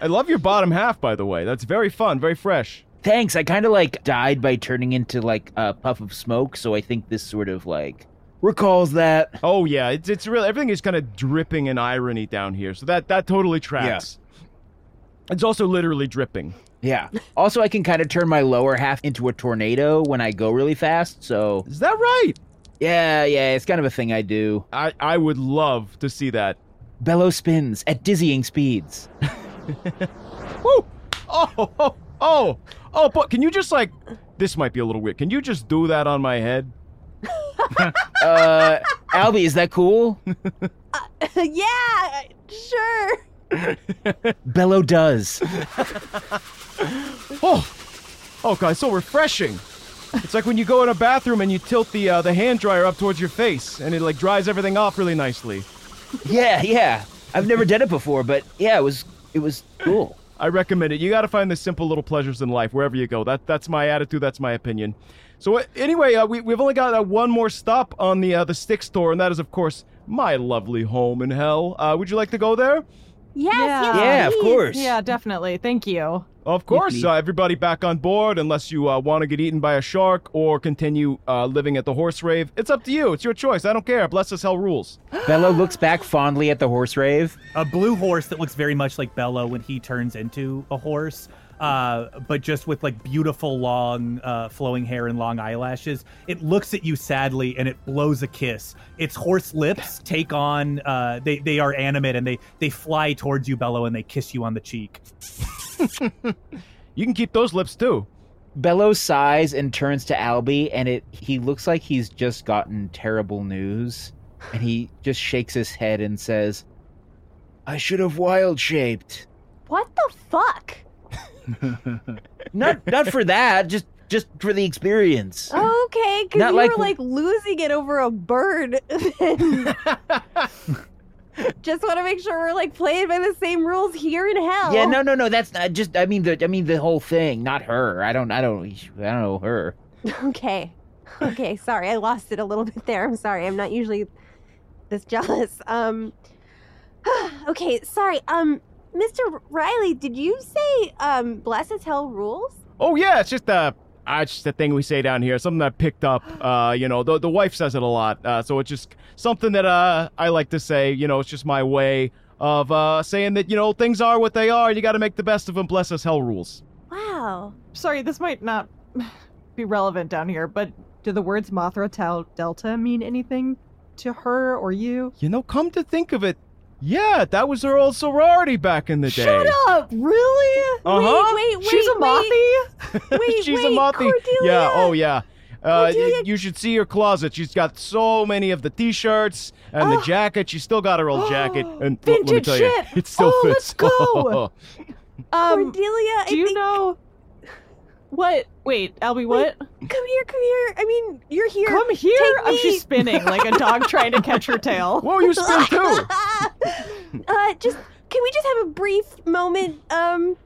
I love your bottom half, by the way. That's very fun, very fresh. Thanks. I kind of like died by turning into like a puff of smoke, so I think this sort of like recalls that. Oh yeah, it's it's real. Everything is kind of dripping in irony down here, so that that totally tracks. Yeah. It's also literally dripping. Yeah. Also, I can kind of turn my lower half into a tornado when I go really fast. So Is that right? Yeah, yeah, it's kind of a thing I do. I I would love to see that. Bello spins at dizzying speeds. *laughs* Woo! Oh, oh, oh, oh, but can you just like, this might be a little weird. Can you just do that on my head? *laughs* Uh, Albie, is that cool? *laughs* yeah, sure. Bello does. Oh, oh, God, so refreshing. It's like when you go in a bathroom and you tilt the uh, the hand dryer up towards your face, and it like dries everything off really nicely. Yeah, yeah. I've never done it before, but yeah, it was it was cool. I recommend it. You got to find the simple little pleasures in life wherever you go. That that's my attitude. That's my opinion. So uh, anyway, uh, we we've only got uh, one more stop on the uh, the Styx tour, and that is of course my lovely home in hell. Uh, would you like to go there? Yes, Yeah. yes, Yeah, of please. course. Yeah, definitely. Thank you. Of course. Uh, everybody back on board, unless you uh, want to get eaten by a shark or continue uh, living at the horse rave. It's up to you. It's your choice. I don't care. Bless us hell rules. *gasps* Bello looks back fondly at the horse rave. A blue horse that looks very much like Bello when he turns into a horse, uh, but just with like beautiful long uh, flowing hair and long eyelashes. It looks at you sadly and it blows a kiss. Its horse lips take on uh, they they are animate and they they fly towards you, Bello, and they kiss you on the cheek. You can keep those lips too. Bello sighs and turns to Albie, and it he looks like he's just gotten terrible news, and he just shakes his head and says, "I should have wild shaped." What the fuck? *laughs* Not not for that, just just for the experience. Okay, because you like- were like losing it over a bird. *laughs* Just want to make sure we're like playing by the same rules here in hell. Yeah, no, no, no. That's not just. I mean the. I mean the whole thing, not her. I don't. I don't. I don't know her. *laughs* Okay. Okay, sorry. I lost it a little bit there. I'm sorry. I'm not usually this jealous. Um *sighs* Okay, sorry. Um Mr. Riley, did you say um bless as hell rules? Oh yeah, it's just a. Uh, it's just a thing we say down here. Something I picked up. *gasps* Uh, you know, the the wife says it a lot. Uh, so it's just something that uh I like to say. You know, it's just my way of uh saying that you know things are what they are. You got to make the best of them. Bless us hell rules. Wow. Sorry, this might not *sighs* be relevant down here, but do the words Mothra Tau Delta mean anything to her or you? You know, come to think of it, Yeah, that was her old sorority back in the day. Shut up! Really? Uh-huh. Wait, wait, *laughs* wait. She's a wait, mothy? Wait, She's wait, a mothy. Cordelia. Yeah, oh yeah. Uh, y- Cordelia- you should see her closet. She's got so many of the T-shirts and the jacket. She still got her old jacket. *gasps* And l- let me Vintage tell shit. you, it still Oh, fits. let's *laughs* go. Um, Cordelia, do I you think... know what? Wait, Albie, what? Come here, come here. I mean, you're here. Come here! Take Oh, me. she's spinning like a dog trying to catch her tail. Whoa, you spin too. *laughs* uh, just can we just have a brief moment? Um,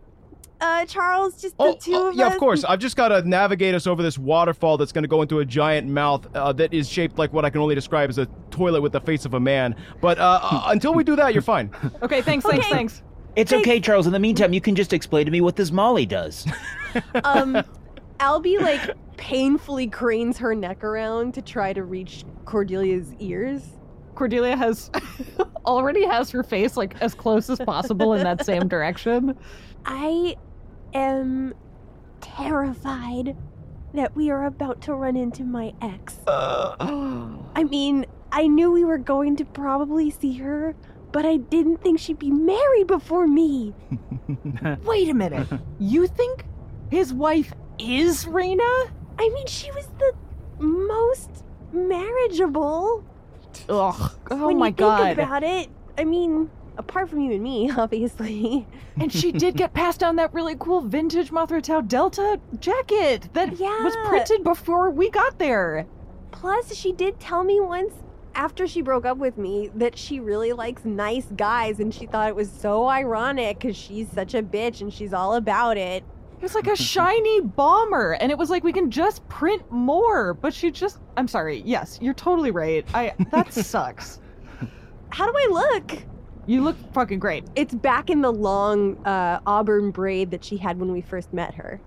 uh, Charles, just the Oh, two oh, of yeah, us. of course. I've just got to navigate us over this waterfall that's going to go into a giant mouth uh, that is shaped like what I can only describe as a toilet with the face of a man. But uh, uh, until we do that, you're fine. Okay, thanks, thanks, thanks. It's okay, Charles. In the meantime, you can just explain to me what this Molly does. *laughs* Um, Albie like painfully cranes her neck around to try to reach Cordelia's ears. Cordelia has *laughs* already has her face like as close as possible in that same direction. I am terrified that we are about to run into my ex. *gasps* I mean, I knew we were going to probably see her, but I didn't think she'd be married before me. *laughs* Wait a minute. You think his wife is Raina? I mean, she was the most marriageable. Ugh. Oh when my you think god. about it, I mean, apart from you and me, *laughs* obviously. And she did get passed down that really cool vintage Mothra Tau Delta jacket that was printed before we got there. Plus, she did tell me once after she broke up with me that she really likes nice guys and she thought it was so ironic because she's such a bitch and she's all about it. It was like a shiny bomber, and it was like we can just print more. But she just I'm sorry, yes, you're totally right. I that *laughs* sucks. How do I look? You look fucking great. It's back in the long uh, auburn braid that she had when we first met her.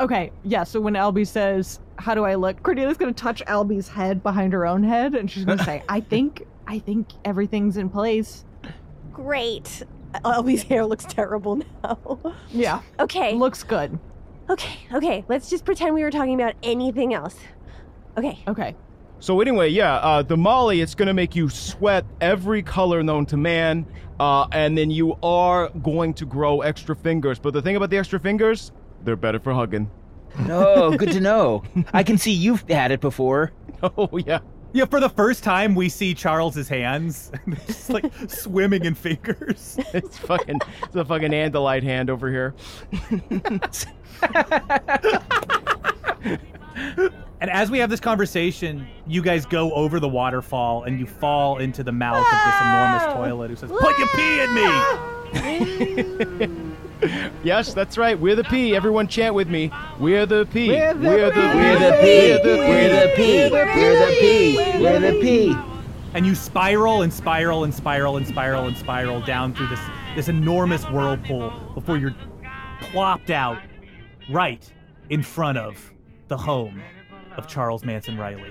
Okay, yeah, so when Albie says, How do I look? Cordelia's gonna touch Albie's head behind her own head, and she's gonna say, *laughs* I think I think everything's in place. Great. Albie's hair looks terrible now. Yeah. Okay. Looks good. Okay, okay. Let's just pretend we were talking about anything else. Okay. Okay. So anyway, yeah, uh, the Molly, it's gonna make you sweat every color known to man, uh, and then you are going to grow extra fingers. But the thing about the extra fingers, they're better for hugging. Oh, good to know. I can see you've had it before. *laughs* Oh yeah. Yeah, for the first time, we see Charles's hands, *laughs* just like swimming in fingers. *laughs* It's fucking, it's a fucking Andalite hand over here. And as we have this conversation, you guys go over the waterfall and you fall into the mouth of this enormous toilet who says, Put your pee in me! Yes, that's right. We're the P. Everyone chant with me. We're the P. We're the We're the We're the P. We're the P. We're the P. We're the P. And you spiral and spiral and spiral and spiral and spiral down through this, this enormous whirlpool before you're plopped out right in front of the home of Charles Manson Riley.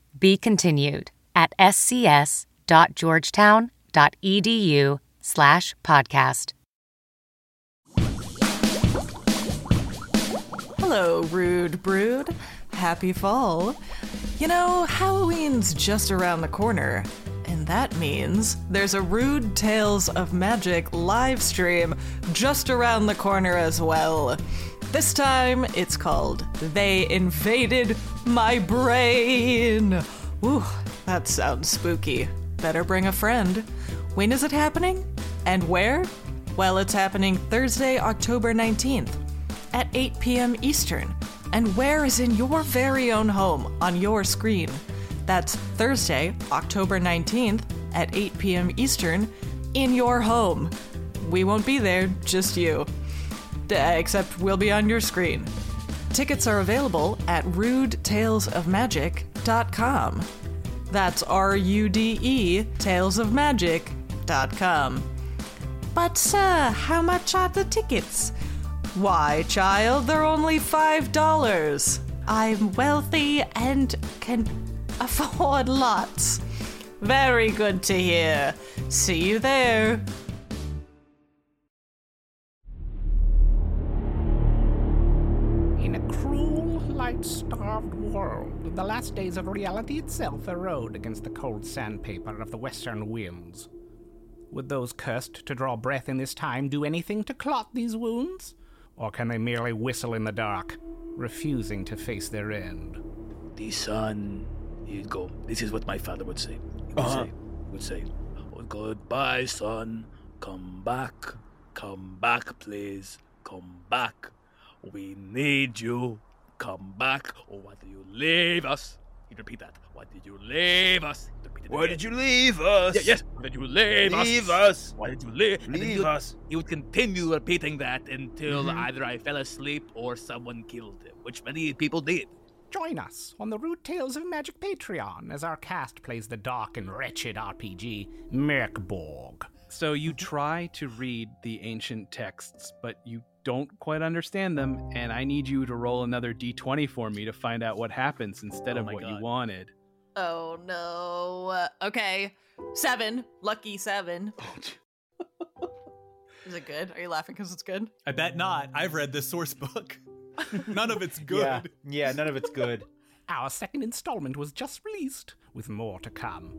Be continued at scs.georgetown.edu slash podcast. Hello, Rude Brood. Happy fall. You know, Halloween's just around the corner. And that means there's a Rude Tales of Magic live stream just around the corner as well. This time it's called They Invaded My Brain. Ooh, that sounds spooky. Better bring a friend. When is it happening? And where? Well, it's happening Thursday, October 19th at 8 p.m. Eastern. And where is in your very own home on your screen? That's Thursday, October 19th at 8 p.m. Eastern in your home. We won't be there, just you. D- except we'll be on your screen. Tickets are available at rudetalesofmagic.com. That's R U D E, talesofmagic.com. But, sir, how much are the tickets? Why, child, they're only $5. I'm wealthy and can afford lots. Very good to hear. See you there. Light starved world, the last days of reality itself erode against the cold sandpaper of the western winds. Would those cursed to draw breath in this time do anything to clot these wounds? Or can they merely whistle in the dark, refusing to face their end? The sun, you go. This is what my father would say. He would Uh-huh. say, would say, oh, goodbye, son. Come back. Come back, please. Come back. We need you. Come back. Or why did you leave us? He'd repeat that. Why did you leave us? He'd repeat it Why again. did you leave us? Yeah, yes. Why did you leave, Leave us? us. Why did you leave? And he Leave would- us. He would continue repeating that until Mhm. either I fell asleep or someone killed him, which many people did. Join us on the Rude Tales of Magic Patreon as our cast plays the dark and wretched RPG Mörk Borg. So you try to read the ancient texts, but you don't quite understand them, and I need you to roll another d20 for me to find out what happens instead Oh of my what you wanted. Oh no. Okay. Seven. Lucky seven. *laughs* Oh, Is it good? Are you laughing because it's good? I bet not. I've read the source book. *laughs* None of it's *laughs* good. Yeah, yeah, none of it's good. Our second installment was just released, with more to come.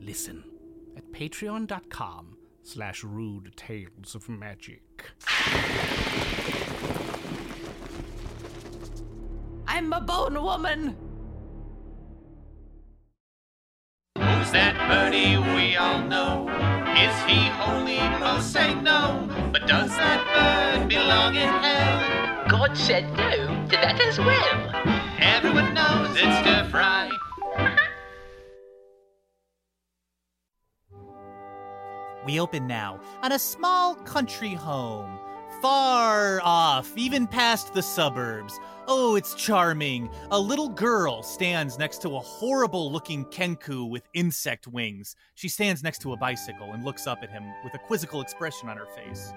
Listen at patreon.com slash rude tales of magic. I'm a bone woman. Who's that birdie we all know? Is he holy? Most say no. But does that bird belong in hell? God said no to that as well. Everyone knows it's stir fry. We open now on a small country home, far off, even past the suburbs. Oh, it's charming. A little girl stands next to a horrible looking Kenku with insect wings. She stands next to a bicycle and looks up at him with a quizzical expression on her face.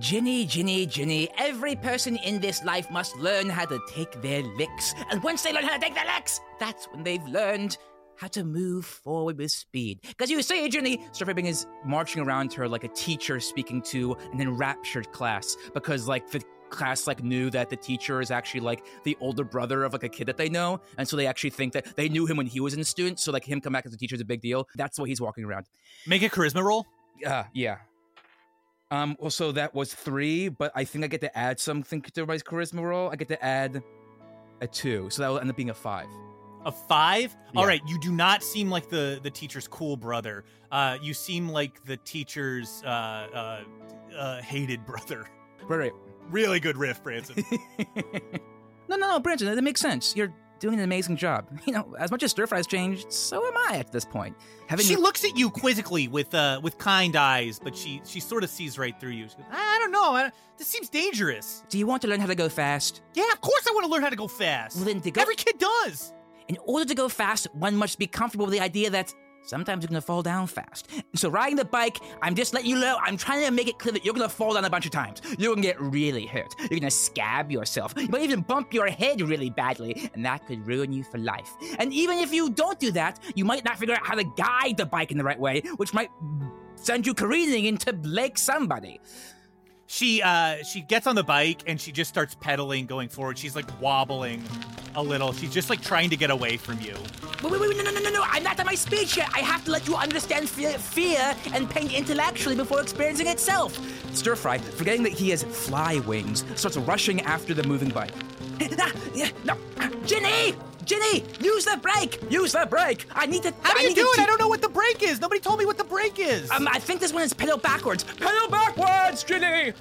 Ginny, Ginny, Ginny, every person in this life must learn how to take their licks. And once they learn how to take their licks, that's when they've learned how to move forward with speed. Because you see, Ginny, Sir is marching around her like a teacher speaking to an enraptured class. Because, like, the class like knew that the teacher is actually like the older brother of like a kid that they know and so they actually think that they knew him when he was in a student so like him come back as a teacher is a big deal that's why he's walking around Make a charisma roll. uh, yeah. Um. Well, so that was three, but I think I get to add something to everybody's charisma roll. I get to add a two, so that will end up being a five. A five? All Yeah. right, you do not seem like the the teacher's cool brother. Uh, you seem like the teacher's uh, uh, uh, hated brother. *laughs* Right, right. Really good riff, Branson. *laughs* No, no, no, Branson, that makes sense. You're doing an amazing job. *laughs* You know, as much as stir fry's changed, so am I at this point. Having she looks at you quizzically with uh, with kind eyes, but she she sort of sees right through you. She goes, I don't know. I, this seems dangerous. Do you want to learn how to go fast? Yeah, of course I want to learn how to go fast. Well, then to go- Every kid does. In order to go fast, one must be comfortable with the idea that sometimes you're gonna fall down fast. So riding the bike, I'm just letting you know, I'm trying to make it clear that you're gonna fall down a bunch of times. You're gonna get really hurt. You're gonna scab yourself. You might even bump your head really badly, and that could ruin you for life. And even if you don't do that, you might not figure out how to guide the bike in the right way, which might send you careening into Lake somebody. She uh she gets on the bike and she just starts pedaling going forward. She's like wobbling a little. She's just like trying to get away from you. Wait, wait, wait, no, no, no, no, no. I'm not at my speech yet. I have to let you understand fear, fear and pain intellectually before experiencing itself. Stir Fry, forgetting that he has fly wings, starts rushing after the moving bike. *laughs* Ah, yeah, no. Ginny! Ginny! Use the brake! Use the brake! I need to. How do I you do it? I don't know what the brake is. Nobody told me what the brake is. Um, I think this one is pedal backwards. Pedal backwards, Ginny!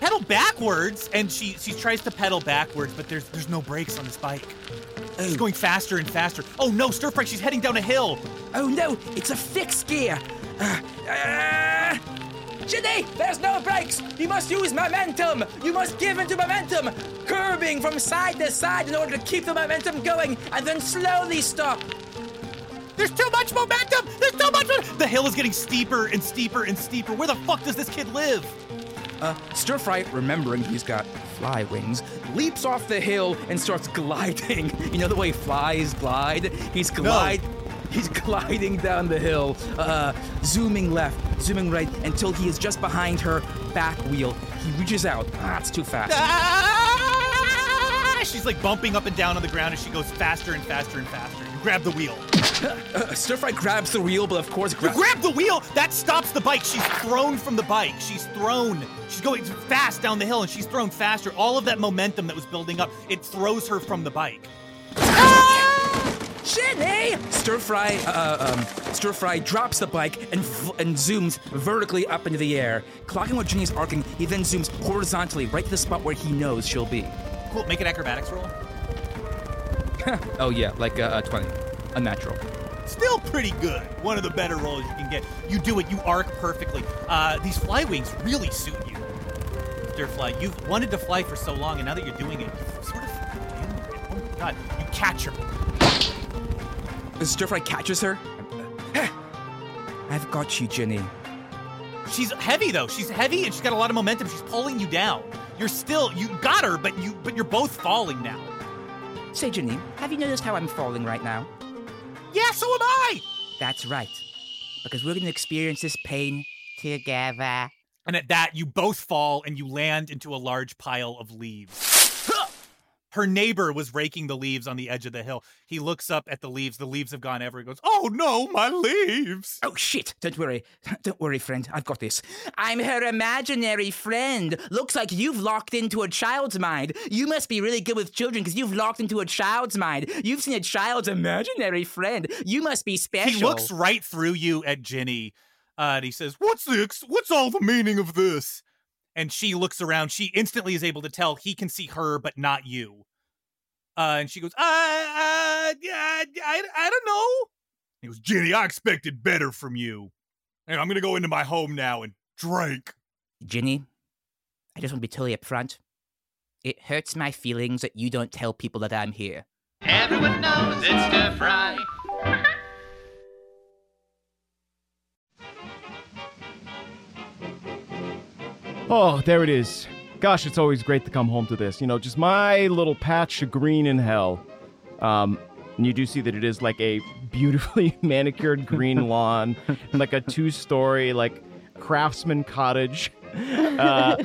pedal backwards, and she she tries to pedal backwards, but there's there's no brakes on this bike. She's going faster and faster. Oh no, stir fry! She's heading down a hill. Oh no, it's a fixed gear. Uh, uh, Ginny, there's no brakes. You must use momentum. You must give into momentum, curbing from side to side in order to keep the momentum going, and then slowly stop. There's too much momentum. There's too much. The hill is getting steeper and steeper and steeper. Where the fuck does this kid live? Uh, Stir Fry, remembering he's got fly wings, leaps off the hill and starts gliding. *laughs* You know the way flies glide? He's glide. He's *laughs* gliding down the hill, uh, zooming left, zooming right, until he is just behind her back wheel. He reaches out. Ah, it's too fast. Ah! She's like bumping up and down on the ground as she goes faster and faster and faster. You grab the wheel. *laughs* Uh, Stir Fry grabs the wheel, but of course, gra- You grab the wheel. That stops the bike. She's thrown from the bike. She's thrown. She's going fast down the hill, and she's thrown faster. All of that momentum that was building up, it throws her from the bike. Ginny! Stir Fry, uh, um, Stir Fry drops the bike and f- and zooms vertically up into the air. Clocking what Ginny's arcing, he then zooms horizontally right to the spot where he knows she'll be. Cool. Make an acrobatics roll. *laughs* oh yeah, like a, a twenty, a natural. Still pretty good. One of the better rolls you can get. You do it. You arc perfectly. Uh, these fly wings really suit you. Stir fly. You've wanted to fly for so long, and now that you're doing it, you sort of. Oh my god! You catch her. Stir Fry catches her. I've got you, Ginny. She's heavy though. She's heavy and she's got a lot of momentum. She's pulling you down. You're still you got her, but you but you're both falling now. Say, Ginny, have you noticed how I'm falling right now? Yeah, so am I. That's right. Because we're gonna experience this pain together. And at that, you both fall and you land into a large pile of leaves. Her neighbor was raking the leaves on the edge of the hill. He looks up at the leaves. The leaves have gone everywhere. He goes, "Oh no, my leaves!" Oh shit! Don't worry, *laughs* don't worry, friend. I've got this. I'm her imaginary friend. Looks like you've locked into a child's mind. You must be really good with children because you've locked into a child's mind. You've seen a child's imaginary friend. You must be special. He looks right through you at Ginny, uh, and he says, "What's the ex- what's all the meaning of this?" And she looks around. She instantly is able to tell he can see her, but not you. Uh, and she goes, "Uh, uh, I, I, I don't know." He goes, "Ginny, I expected better from you, and I'm gonna go into my home now and drink." Ginny, I just want to be totally upfront. It hurts my feelings that you don't tell people that I'm here. Everyone knows it's stir fry. Oh, there it is. Gosh, it's always great to come home to this. You know, just my little patch of green in hell. Um, and you do see that it is like a beautifully *laughs* manicured green *laughs* lawn, and like a two-story like craftsman cottage, uh,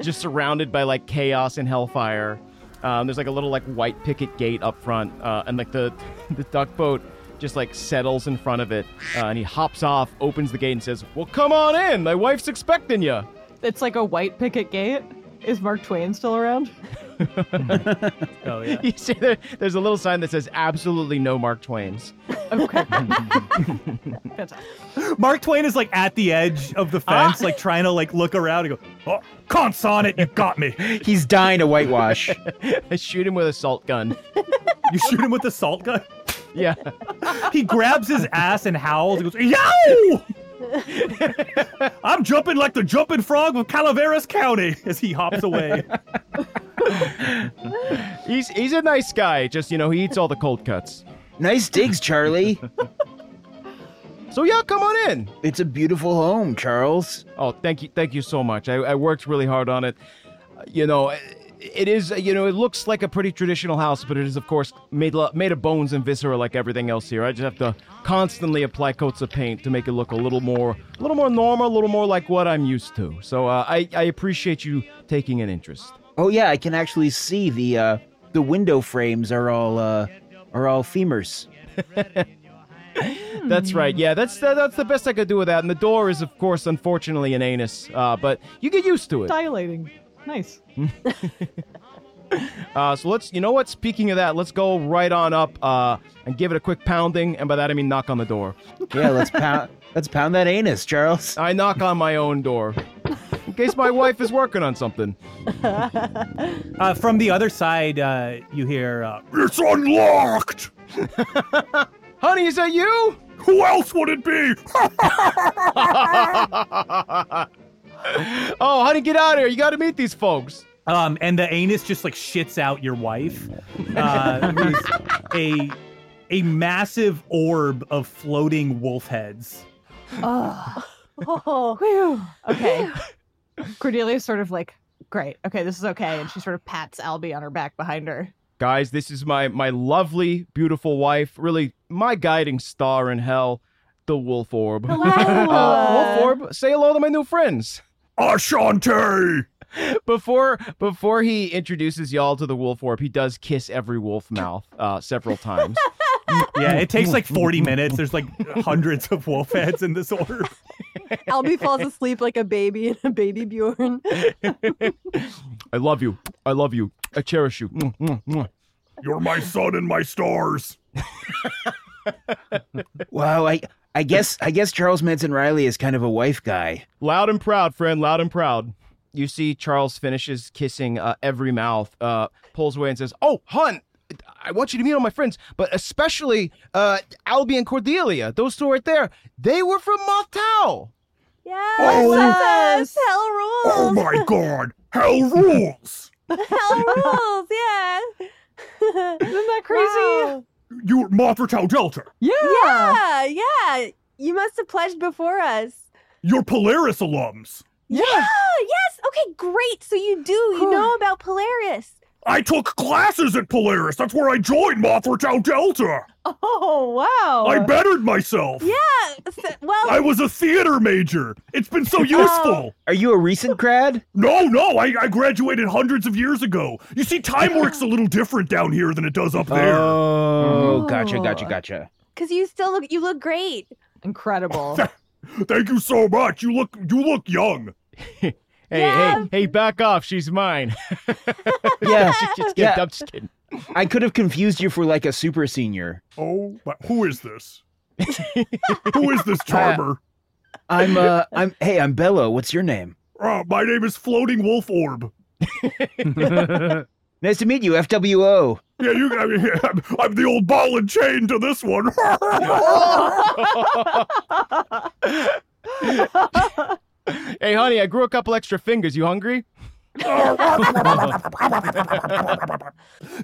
just surrounded by like chaos and hellfire. Um, there's like a little like white picket gate up front, uh, and like the *laughs* the duck boat just like settles in front of it, uh, and he hops off, opens the gate, and says, "Well, come on in. My wife's expecting you." It's like a white picket gate. Is Mark Twain still around? *laughs* Oh yeah. you see there, there's a little sign that says absolutely no Mark Twains. Okay. *laughs* Mark Twain is like at the edge of the fence, ah. like trying to like look around and go, "Oh, conch on it, you got me." *laughs* He's dying to whitewash. I shoot him with a salt gun. You shoot him with a salt gun. Yeah. He grabs his ass and howls. He goes, "Yow!" *laughs* I'm jumping like the jumping frog of Calaveras County as he hops away. *laughs* He's he's a nice guy. Just you know, he eats all the cold cuts. Nice digs, Charlie. *laughs* So yeah, come on in. It's a beautiful home, Charles. Oh, thank you, thank you so much. I, I worked really hard on it. Uh, You know, it is, uh, you know, it looks like a pretty traditional house, but it is, of course, made made of bones and viscera like everything else here. I just have to constantly apply coats of paint to make it look a little more, a little more normal, a little more like what I'm used to. So uh, I, I appreciate you taking an interest. Oh yeah, I can actually see the uh, the window frames are all uh, are all femurs. *laughs* That's right. Yeah, that's uh, that's the best I could do with that. And the door is, of course, unfortunately, an anus. Uh, but you get used to it. Dilating. Nice. *laughs* Uh, so let's, you know what? Speaking of that, let's go right on up uh, and give it a quick pounding, and by that I mean knock on the door. Yeah, let's *laughs* pound. let's pound that anus, Charles. I knock on my own door in case my wife is working on something. *laughs* Uh, from the other side, uh, you hear, uh, It's unlocked! Honey, is that you? Who else would it be? Oh, honey, get out of here! You got to meet these folks. Um, and the anus just like shits out your wife. Uh, a a massive orb of floating wolf heads. Oh. *laughs* oh. Okay. Cordelia's sort of like, great. Okay, this is okay. And she sort of pats Albie on her back behind her. Guys, this is my my lovely, beautiful wife. Really, my guiding star in hell, the Wolf Orb. Hello. Uh, *laughs* Wolf Orb, say hello to my new friends. Ashante! Before before he introduces y'all to the Wolf Orb, he does kiss every wolf mouth uh, several times. *laughs* Yeah, it takes like 40 minutes. There's like hundreds of wolf heads in this orb. *laughs* Albie falls asleep like a baby in a baby Bjorn. *laughs* I love you. I love you. I cherish you. You're my sun and my stars. Wow, I I guess I guess Charles Manson Riley is kind of a wife guy. Loud and proud, friend. Loud and proud. You see, Charles finishes kissing uh, every mouth, uh, pulls away and says, "Oh, hun, I want you to meet all my friends, but especially uh, Albie and Cordelia. Those two right there. They were from Mothtow. Yes, Oh. yes, hell rules. Oh my *laughs* god! Hell rules! hell rules, yeah. *laughs* Isn't that crazy? You're Mothra Tau Delta. Yeah. Yeah, yeah. You must have pledged before us. You're Polaris alums. Yeah. yes. Okay, great. So you do. You know about Polaris. I took classes at Polaris. That's where I joined Mothra Tau Delta. Oh, wow. I bettered myself. Yeah. s- Well, I was a theater major. It's been so useful. Oh. Are you a recent grad? No, no, I, I graduated hundreds of years ago. You see, time works a little different down here than it does up there. Oh, oh. gotcha, gotcha, gotcha. because you still look. You look great. Incredible. *laughs* Thank you so much. You look you look young. *laughs* Hey, Yeah. hey, hey, back off. She's mine. *laughs* Yeah, just, *laughs* just kidding. yeah. I'm just kidding. I could have confused you for like a super senior. Oh, but who is this? *laughs* who is this charmer? I'm uh I'm hey, I'm Bello. What's your name? Uh, my name is Floating Wolf Orb. Nice to meet you, FWO. Yeah, you. I mean, I'm, I'm the old ball and chain to this one. Hey, honey, I grew a couple extra fingers. You hungry? *laughs*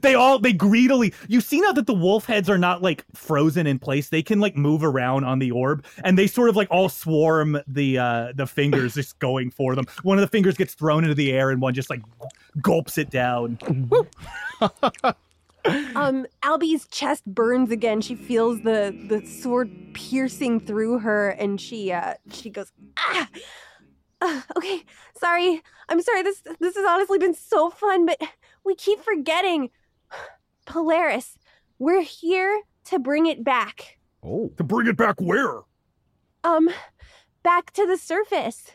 They all they greedily. You see now that the wolf heads are not like frozen in place. They can like move around on the orb, and they sort of like all swarm the uh the fingers just going for them. One of the fingers gets thrown into the air, and one just like gulps it down. Um, Albie's chest burns again. She feels the the sword piercing through her, and she uh she goes ah. Uh, okay, sorry. I'm sorry. This this has honestly been so fun, but we keep forgetting *sighs* Polaris. We're here to bring it back. Oh, to bring it back where? Um, back to the surface.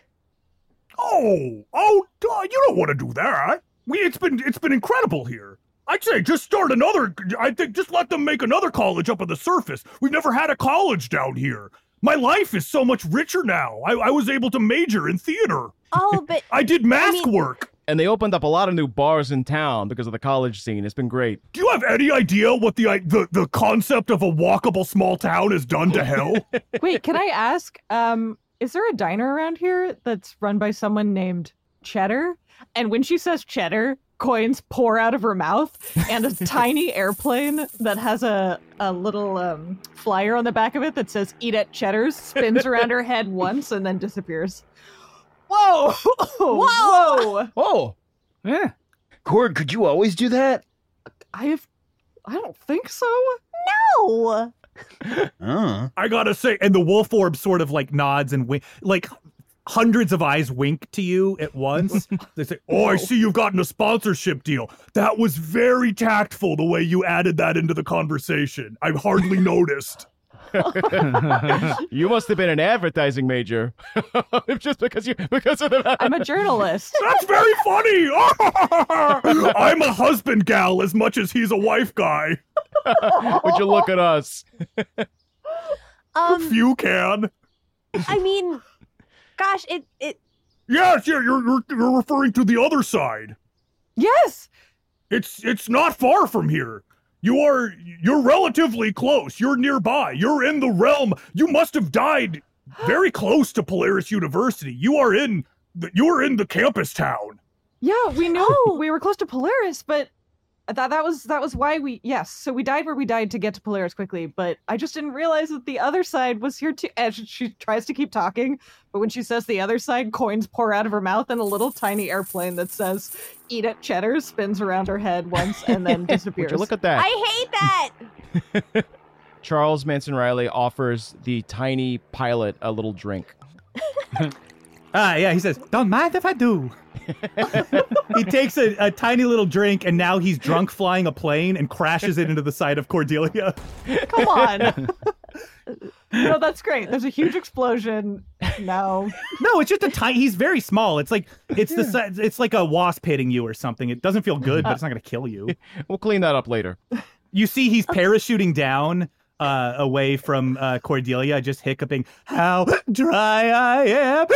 Oh, oh, duh, you don't want to do that. We, it's been, it's been incredible here. I'd say just start another. I think just let them make another college up on the surface. We've never had a college down here. My life is so much richer now. I, I was able to major in theater. Oh, *laughs* but I did mask work. And they opened up a lot of new bars in town because of the college scene. It's been great. Do you have any idea what the i- the the concept of a walkable small town has done to hell? *laughs* Wait, can I ask? Um, is there a diner around here that's run by someone named Cheddar? And when she says Cheddar, coins pour out of her mouth, and a *laughs* tiny airplane that has a a little um, flyer on the back of it that says "Eat at Cheddar's" spins *laughs* around her head once and then disappears. Whoa! Whoa! *laughs* Whoa! Oh, Yeah. Cord, could you always do that? I have. I don't think so. No. Uh. I gotta say, and the wolf orb sort of like nods and wink, like hundreds of eyes wink to you at once. *laughs* they say, "Oh, I see you've gotten a sponsorship deal. That was very tactful the way you added that into the conversation. I've hardly *laughs* noticed." *laughs* you must have been an advertising major, just because you because of the. I'm a journalist. That's very funny. I'm a husband gal as much as he's a wife guy. Would you look at us? Um, if you can. I mean, gosh, it it Yes, yeah, you're, you're you're referring to the other side. Yes. It's it's not far from here. You are you're relatively close. You're nearby. You're in the realm. You must have died very close to Polaris University. You are in the, you are in the campus town. Yeah, we know *laughs* we were close to Polaris, but that that was that was why we yes. So we died where we died to get to Polaris quickly, but I just didn't realize that the other side was here too. And she, she tries to keep talking, but when she says the other side, coins pour out of her mouth, and a little tiny airplane that says "Eat it, Cheddar" spins around her head once and then *laughs* disappears. Would you look at that? I hate that. *laughs* Charles Manson Riley offers the tiny pilot a little drink. *laughs* Ah, yeah, he says, Don't mind if I do. He takes a, a tiny little drink and now he's drunk flying a plane and crashes it into the side of Cordelia. Come on. *laughs* no, that's great. There's a huge explosion. No. No, it's just a tiny. He's very small. It's like it's the size. It's like a wasp hitting you or something. It doesn't feel good, but *laughs* it's not going to kill you. We'll clean that up later. You see, he's parachuting down uh, away from uh, Cordelia, just hiccuping. How dry I am!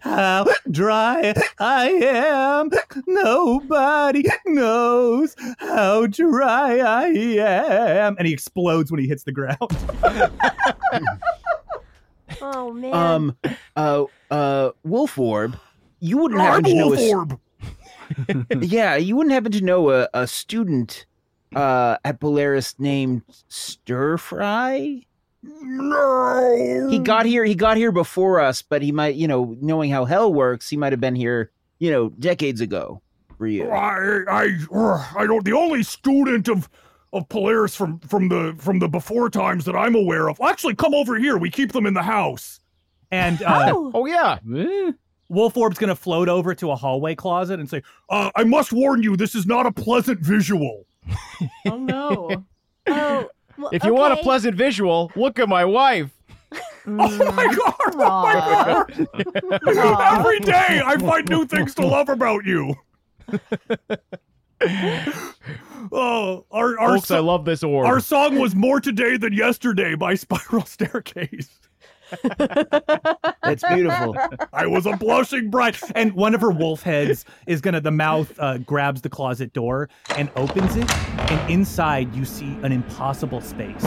How dry I am! Nobody knows how dry I am. And he explodes when he hits the ground. *laughs* Oh man. Um, uh, uh, Wolf Orb, you wouldn't happen I'm to know Wolf a s- Orb. *laughs* yeah, you wouldn't happen to know a, a student uh, at Polaris named Stir Fry? No. He got here. He got here before us, but he might, you know, knowing how hell works, he might have been here, you know, decades ago. For you, I, I, I don't. The only student of of Polaris from from the from the before times that I'm aware of. Actually, come over here. We keep them in the house. And uh, Oh. Oh yeah. Wolf Orb's gonna float over to a hallway closet and say, uh, "I must warn you, this is not a pleasant visual." Oh no. *laughs* oh. Well, If you want a pleasant visual, look at my wife. Oh my mm. god! Oh my god! Every day I find new things to love about you. *laughs* oh, our our Folks, I love this orb. Our song was "More Today Than Yesterday" by Spiral *laughs* Staircase. *laughs* that's beautiful. I was a blushing bride. And one of her wolf heads is gonna, the mouth uh, grabs the closet door and opens it. And inside, you see an impossible space.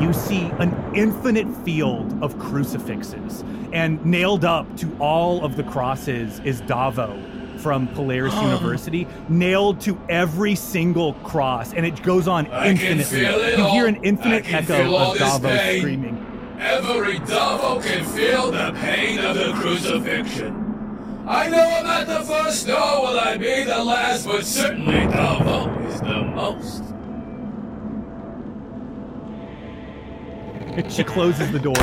You see an infinite field of crucifixes. And nailed up to all of the crosses is Davo from Polaris *gasps* University, nailed to every single cross. And it goes on I can infinitely. feel it you hear an infinite echo of Davo pain. screaming. Every Davo can feel the pain of the crucifixion. I know I'm not the first, nor will I be the last, but certainly Davo is the most. She closes the door.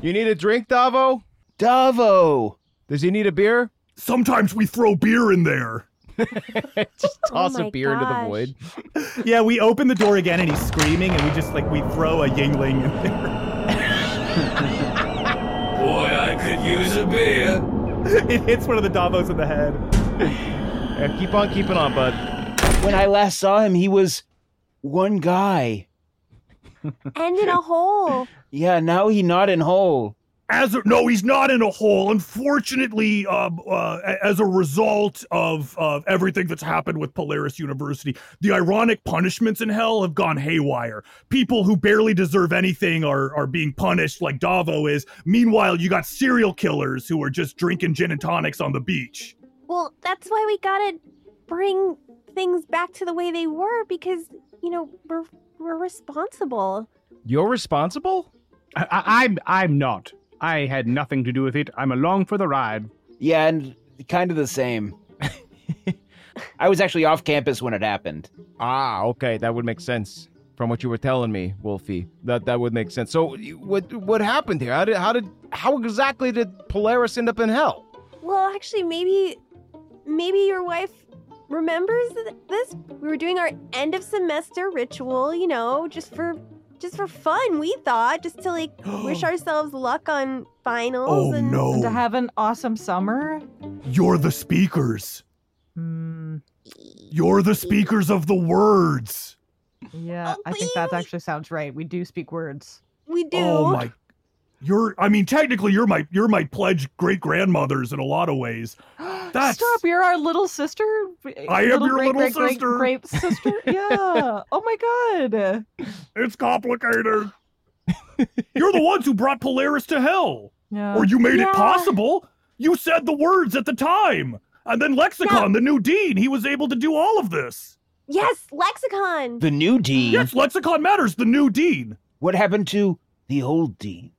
You need a drink, Davo? Davo. Does he need a beer? Sometimes we throw beer in there. *laughs* Just oh toss my a beer into the void. Yeah, we open the door again and he's screaming, and we just like we throw a Yuengling in there. Boy, I could use a beer. *laughs* it hits one of the Davos in the head. Yeah, keep on keeping on, bud. When I last saw him, he was one guy. And in a hole. *laughs* Yeah, now he not in hole. As a, no, he's not in a hole. Unfortunately, um, uh, as a result of of everything that's happened with Polaris University, the ironic punishments in hell have gone haywire. People who barely deserve anything are are being punished, like Davo is. Meanwhile, you got serial killers who are just drinking gin and tonics on the beach. Well, that's why we gotta bring things back to the way they were because you know we're we're responsible. You're responsible? I, I, I'm I'm not. I had nothing to do with it. I'm along for the ride. Yeah, and kind of the same. *laughs* I was actually off campus when it happened. Ah, okay, that would make sense from what you were telling me, Wolfie. That that would make sense. So, what what happened here? How did how did how exactly did Polaris end up in hell? Well, actually, maybe, maybe your wife remembers th- this. We were doing our end of semester ritual, you know, just for, just for fun. We thought, just to like *gasps* wish ourselves luck on finals. Oh, and no. And to have an awesome summer. You're the speakers. Hmm. You're the speakers of the words. Yeah, I think that actually sounds right. We do speak words. We do. Oh my you're I mean technically you're my you're my pledged great grandmothers in a lot of ways. *gasps* That's Stop! You're our little sister. I am your great, little great, great, sister. Great sister. Yeah. *laughs* Oh my god. it's complicated. you're the ones who brought Polaris to hell. Yeah. Or you made Yeah. it possible. You said the words at the time. And then Lexicon, the new dean, he was able to do all of this. Yes, lexicon. The new dean. Yes, Lexicon matters, the new dean. What happened to the old dean?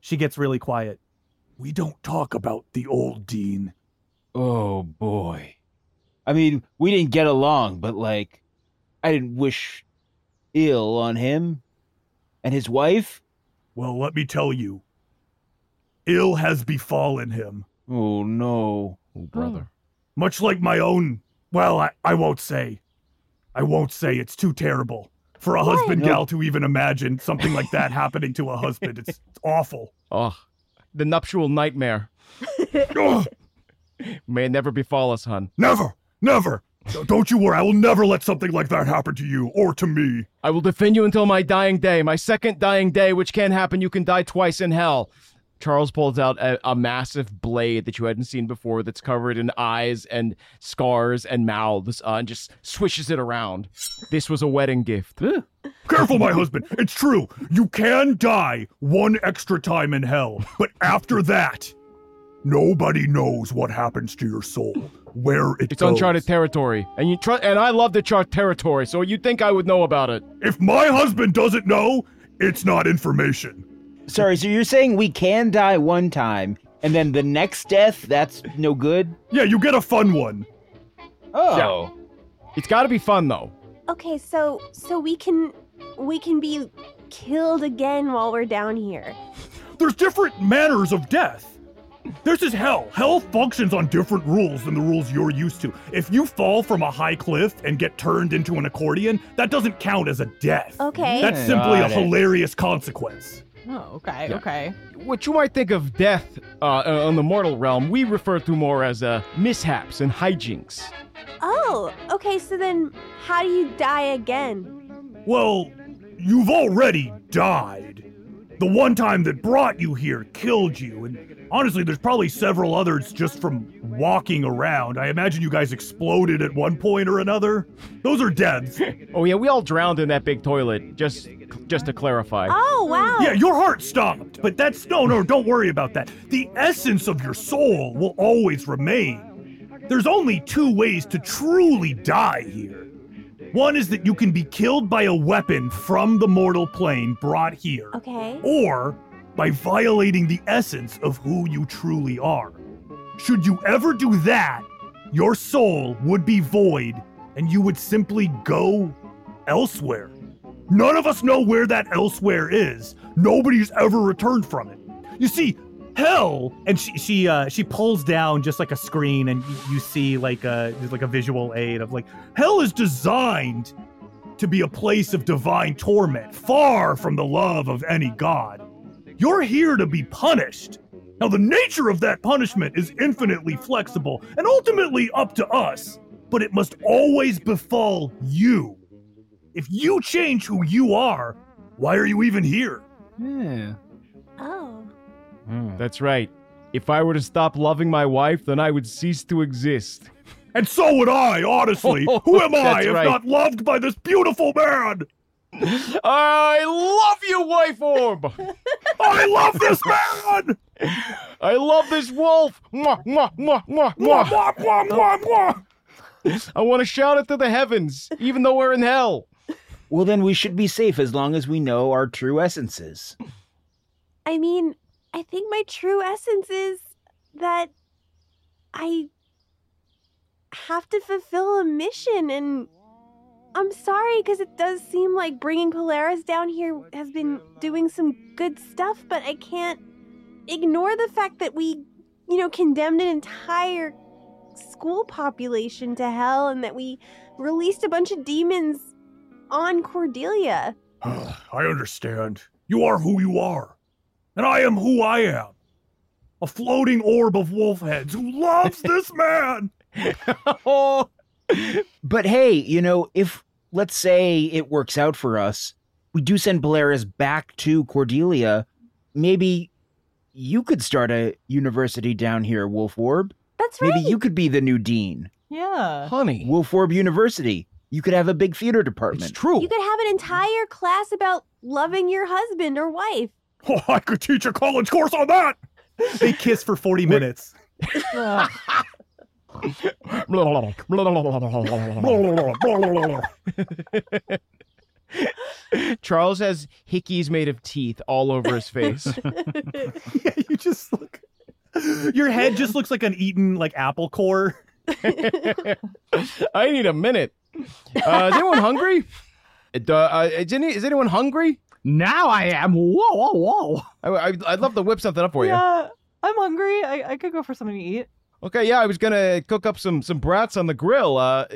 She gets really quiet. We don't talk about the old dean. Oh boy. I mean, we didn't get along, but like, I didn't wish ill on him and his wife. Well, let me tell you. Ill has befallen him. Oh no. Oh, brother. Much like my own. Well, I, I won't say. I won't say it's too terrible. For a husband gal to even imagine something like that happening to a husband, it's, it's awful. Oh, the nuptial nightmare. Ugh, May it never befall us, hun. never, never. Don't you worry, I will never let something like that happen to you or to me. I will defend you until my dying day, my second dying day, which can happen. You can die twice in hell. Charles pulls out a, a massive blade that you hadn't seen before that's covered in eyes and scars and mouths uh, and just swishes it around. This was a wedding gift. *laughs* Careful, my husband. It's true. You can die one extra time in hell, but after that, nobody knows what happens to your soul, where it It's goes. uncharted territory, and you and I love to chart territory, so you'd think I would know about it. If my husband doesn't know, it's not information. Sorry, so you're saying we can die one time, and then the next death, that's no good? Yeah, you get a fun one. Oh. It's got to be fun though. Okay, so so we can we can be killed again while we're down here. There's different manners of death. This is hell. Hell functions on different rules than the rules you're used to. If you fall from a high cliff and get turned into an accordion, that doesn't count as a death. Okay. That's simply a it. hilarious consequence. Oh, okay, Yeah. okay. What you might think of death uh, uh, on the mortal realm, we refer to more as uh, mishaps and hijinks. Oh, okay, so then how do you die again? Well, you've already died. The one time that brought you here killed you, and honestly, there's probably several others just from walking around. I imagine you guys exploded at one point or another. Those are deaths. *laughs* Oh yeah, we all drowned in that big toilet. Just, just to clarify. Oh, wow. Yeah, your heart stopped, but that's no, no, don't worry about that. The essence of your soul will always remain. There's only two ways to truly die here. One is that you can be killed by a weapon from the mortal plane brought here. Okay. or by violating the essence of who you truly are. Should you ever do that, your soul would be void and you would simply go elsewhere. None of us know where that elsewhere is. Nobody's ever returned from it. You see, hell And she she uh she pulls down just like a screen and you, you see like a like a visual aid of like hell is designed to be a place of divine torment, far from the love of any god. You're here to be punished. Now, the nature of that punishment is infinitely flexible and ultimately up to us, but it must always befall you. If you change who you are, why are you even here? Yeah. Oh. Hmm, that's right. If I were to stop loving my wife, then I would cease to exist. And so would I, honestly. *laughs* Oh, who am I if right. not loved by this beautiful man? I love you, wife orb. I love this man. I love this wolf. Mwah, mwah, mwah, mwah, Mwah, mwah. mwah, mwah, mwah, mwah. I want to shout it to the heavens, even though we're in hell. Well, then we should be safe as long as we know our true essences. I mean, I think my true essence is that I have to fulfill a mission and I'm sorry because it does seem like bringing Polaris down here has been doing some good stuff, but I can't ignore the fact that we, you know, condemned an entire school population to hell and that we released a bunch of demons on Cordelia. *sighs* I understand. You are who you are. And I am who I am. A floating orb of wolf heads who loves this man. *laughs* *laughs* oh. But hey, you know, if let's say it works out for us, we do send Polaris back to Cordelia, maybe you could start a university down here, Wolf Orb. That's right. Maybe you could be the new dean. Yeah. Honey. Wolf Orb University. You could have a big theater department. It's true. You could have an entire class about loving your husband or wife. Oh, I could teach a college course on that. They kiss for 40 minutes. *laughs* Charles has hickeys made of teeth all over his face. *laughs* yeah, you just look. Your head just looks like an eaten like apple core. *laughs* I need a minute. Uh, is anyone hungry? Uh, uh, is, any, is anyone hungry? Now I am. Whoa, whoa, whoa. I, I, would love to whip something up for you. Yeah, I'm hungry. I, I could go for something to eat. Okay, yeah, I was gonna cook up some some brats on the grill. Uh,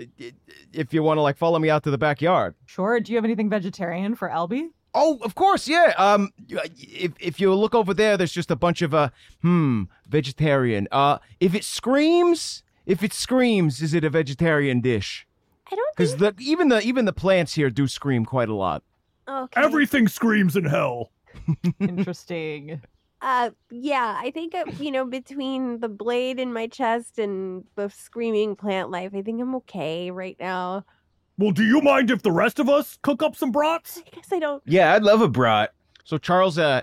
if you want to like follow me out to the backyard. Sure. Do you have anything vegetarian for Albie? Oh, of course, yeah. Um, if if you look over there, there's just a bunch of uh, hmm, vegetarian. Uh, if it screams, if it screams, is it a vegetarian dish? I don't Because the even the even the plants here do scream quite a lot. Okay. Everything screams in hell. *laughs* Interesting. Uh, yeah, I think uh, you know between the blade in my chest and the screaming plant life, I think I'm okay right now. Well, do you mind if the rest of us cook up some brats? I guess I don't. Yeah, I'd love a brat. So Charles uh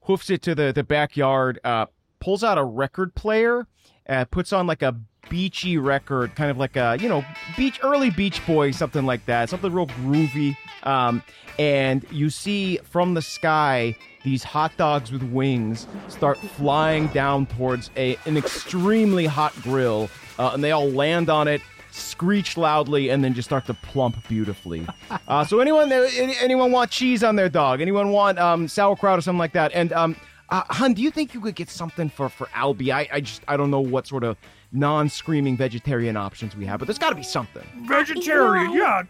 hoofs it to the the backyard, uh pulls out a record player, uh puts on like a beachy record, kind of like a, you know, beach early beach boy, something like that, something real groovy. Um and you see from the sky these hot dogs with wings start flying down towards a an extremely hot grill, uh, and they all land on it, screech loudly, and then just start to plump beautifully. *laughs* Uh, so anyone any, anyone want cheese on their dog? Anyone want um, sauerkraut or something like that? And um, uh, Hun, do you think you could get something for for Albie? I, I just I don't know what sort of non-screaming vegetarian options we have, but there's got to be something. Vegetarian, yeah.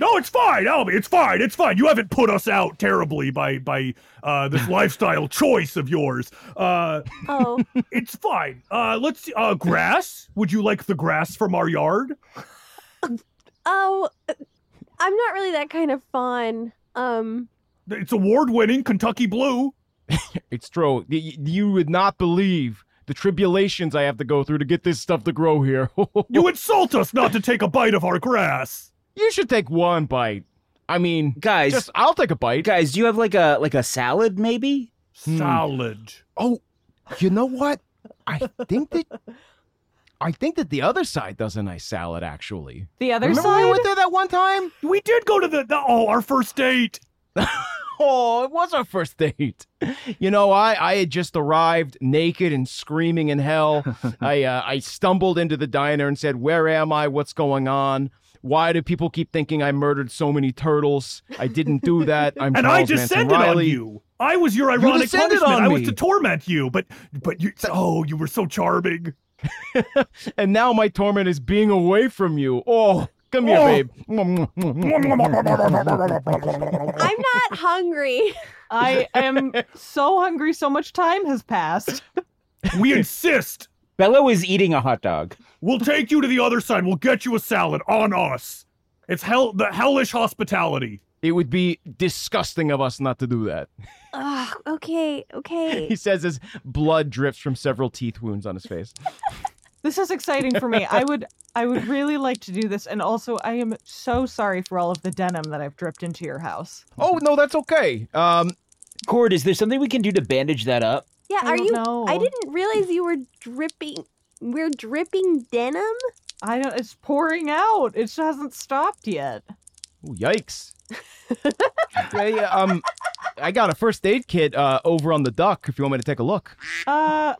No, it's fine, Albie. It's fine. It's fine. You haven't put us out terribly by by uh, this *laughs* lifestyle choice of yours. Uh, oh, *laughs* it's fine. Uh, let's see. Uh, grass. Would you like the grass from our yard? *laughs* Oh, I'm not really that kind of fun. Um, It's award-winning Kentucky Blue. It's true. Y- You would not believe the tribulations I have to go through to get this stuff to grow here. You insult us not to take a bite of our grass. You should take one bite. I mean, guys, just I'll take a bite. Guys, do you have like a like a salad maybe? Salad. Oh, you know what? I think that I think that the other side does a nice salad actually. The other Remember side? we went there that one time? We did go to the, the oh our first date. *laughs* oh, it was our first date. You know, I I had just arrived naked and screaming in hell. *laughs* I uh, I stumbled into the diner and said, "Where am I? What's going on?" Why do people keep thinking I murdered so many turtles? I didn't do that. I'm and Charles I Manson descended on Riley. you. I was your ironic descended punishment. on I was to torment you, but but you oh you were so charming. and now my torment is being away from you. Oh, come here, Oh. babe. I'm not hungry. I am so hungry. So much time has passed. We insist. Bello is eating a hot dog. We'll take you to the other side. We'll get you a salad on us. It's hell the hellish hospitality. It would be disgusting of us not to do that. Ugh, okay, okay. *laughs* He says as blood drips from several teeth wounds on his face. *laughs* This is exciting for me. I would I would really like to do this and also I am so sorry for all of the denim that I've dripped into your house. Oh no, that's okay. Um Cord, is there something we can do to bandage that up? Yeah, I are don't you? know. I didn't realize you were dripping. We're dripping denim. I don't it's pouring out. It hasn't stopped yet. Ooh, yikes. *laughs* yeah, yeah, um I got a first aid kit uh over on the duck if you want me to take a look. Uh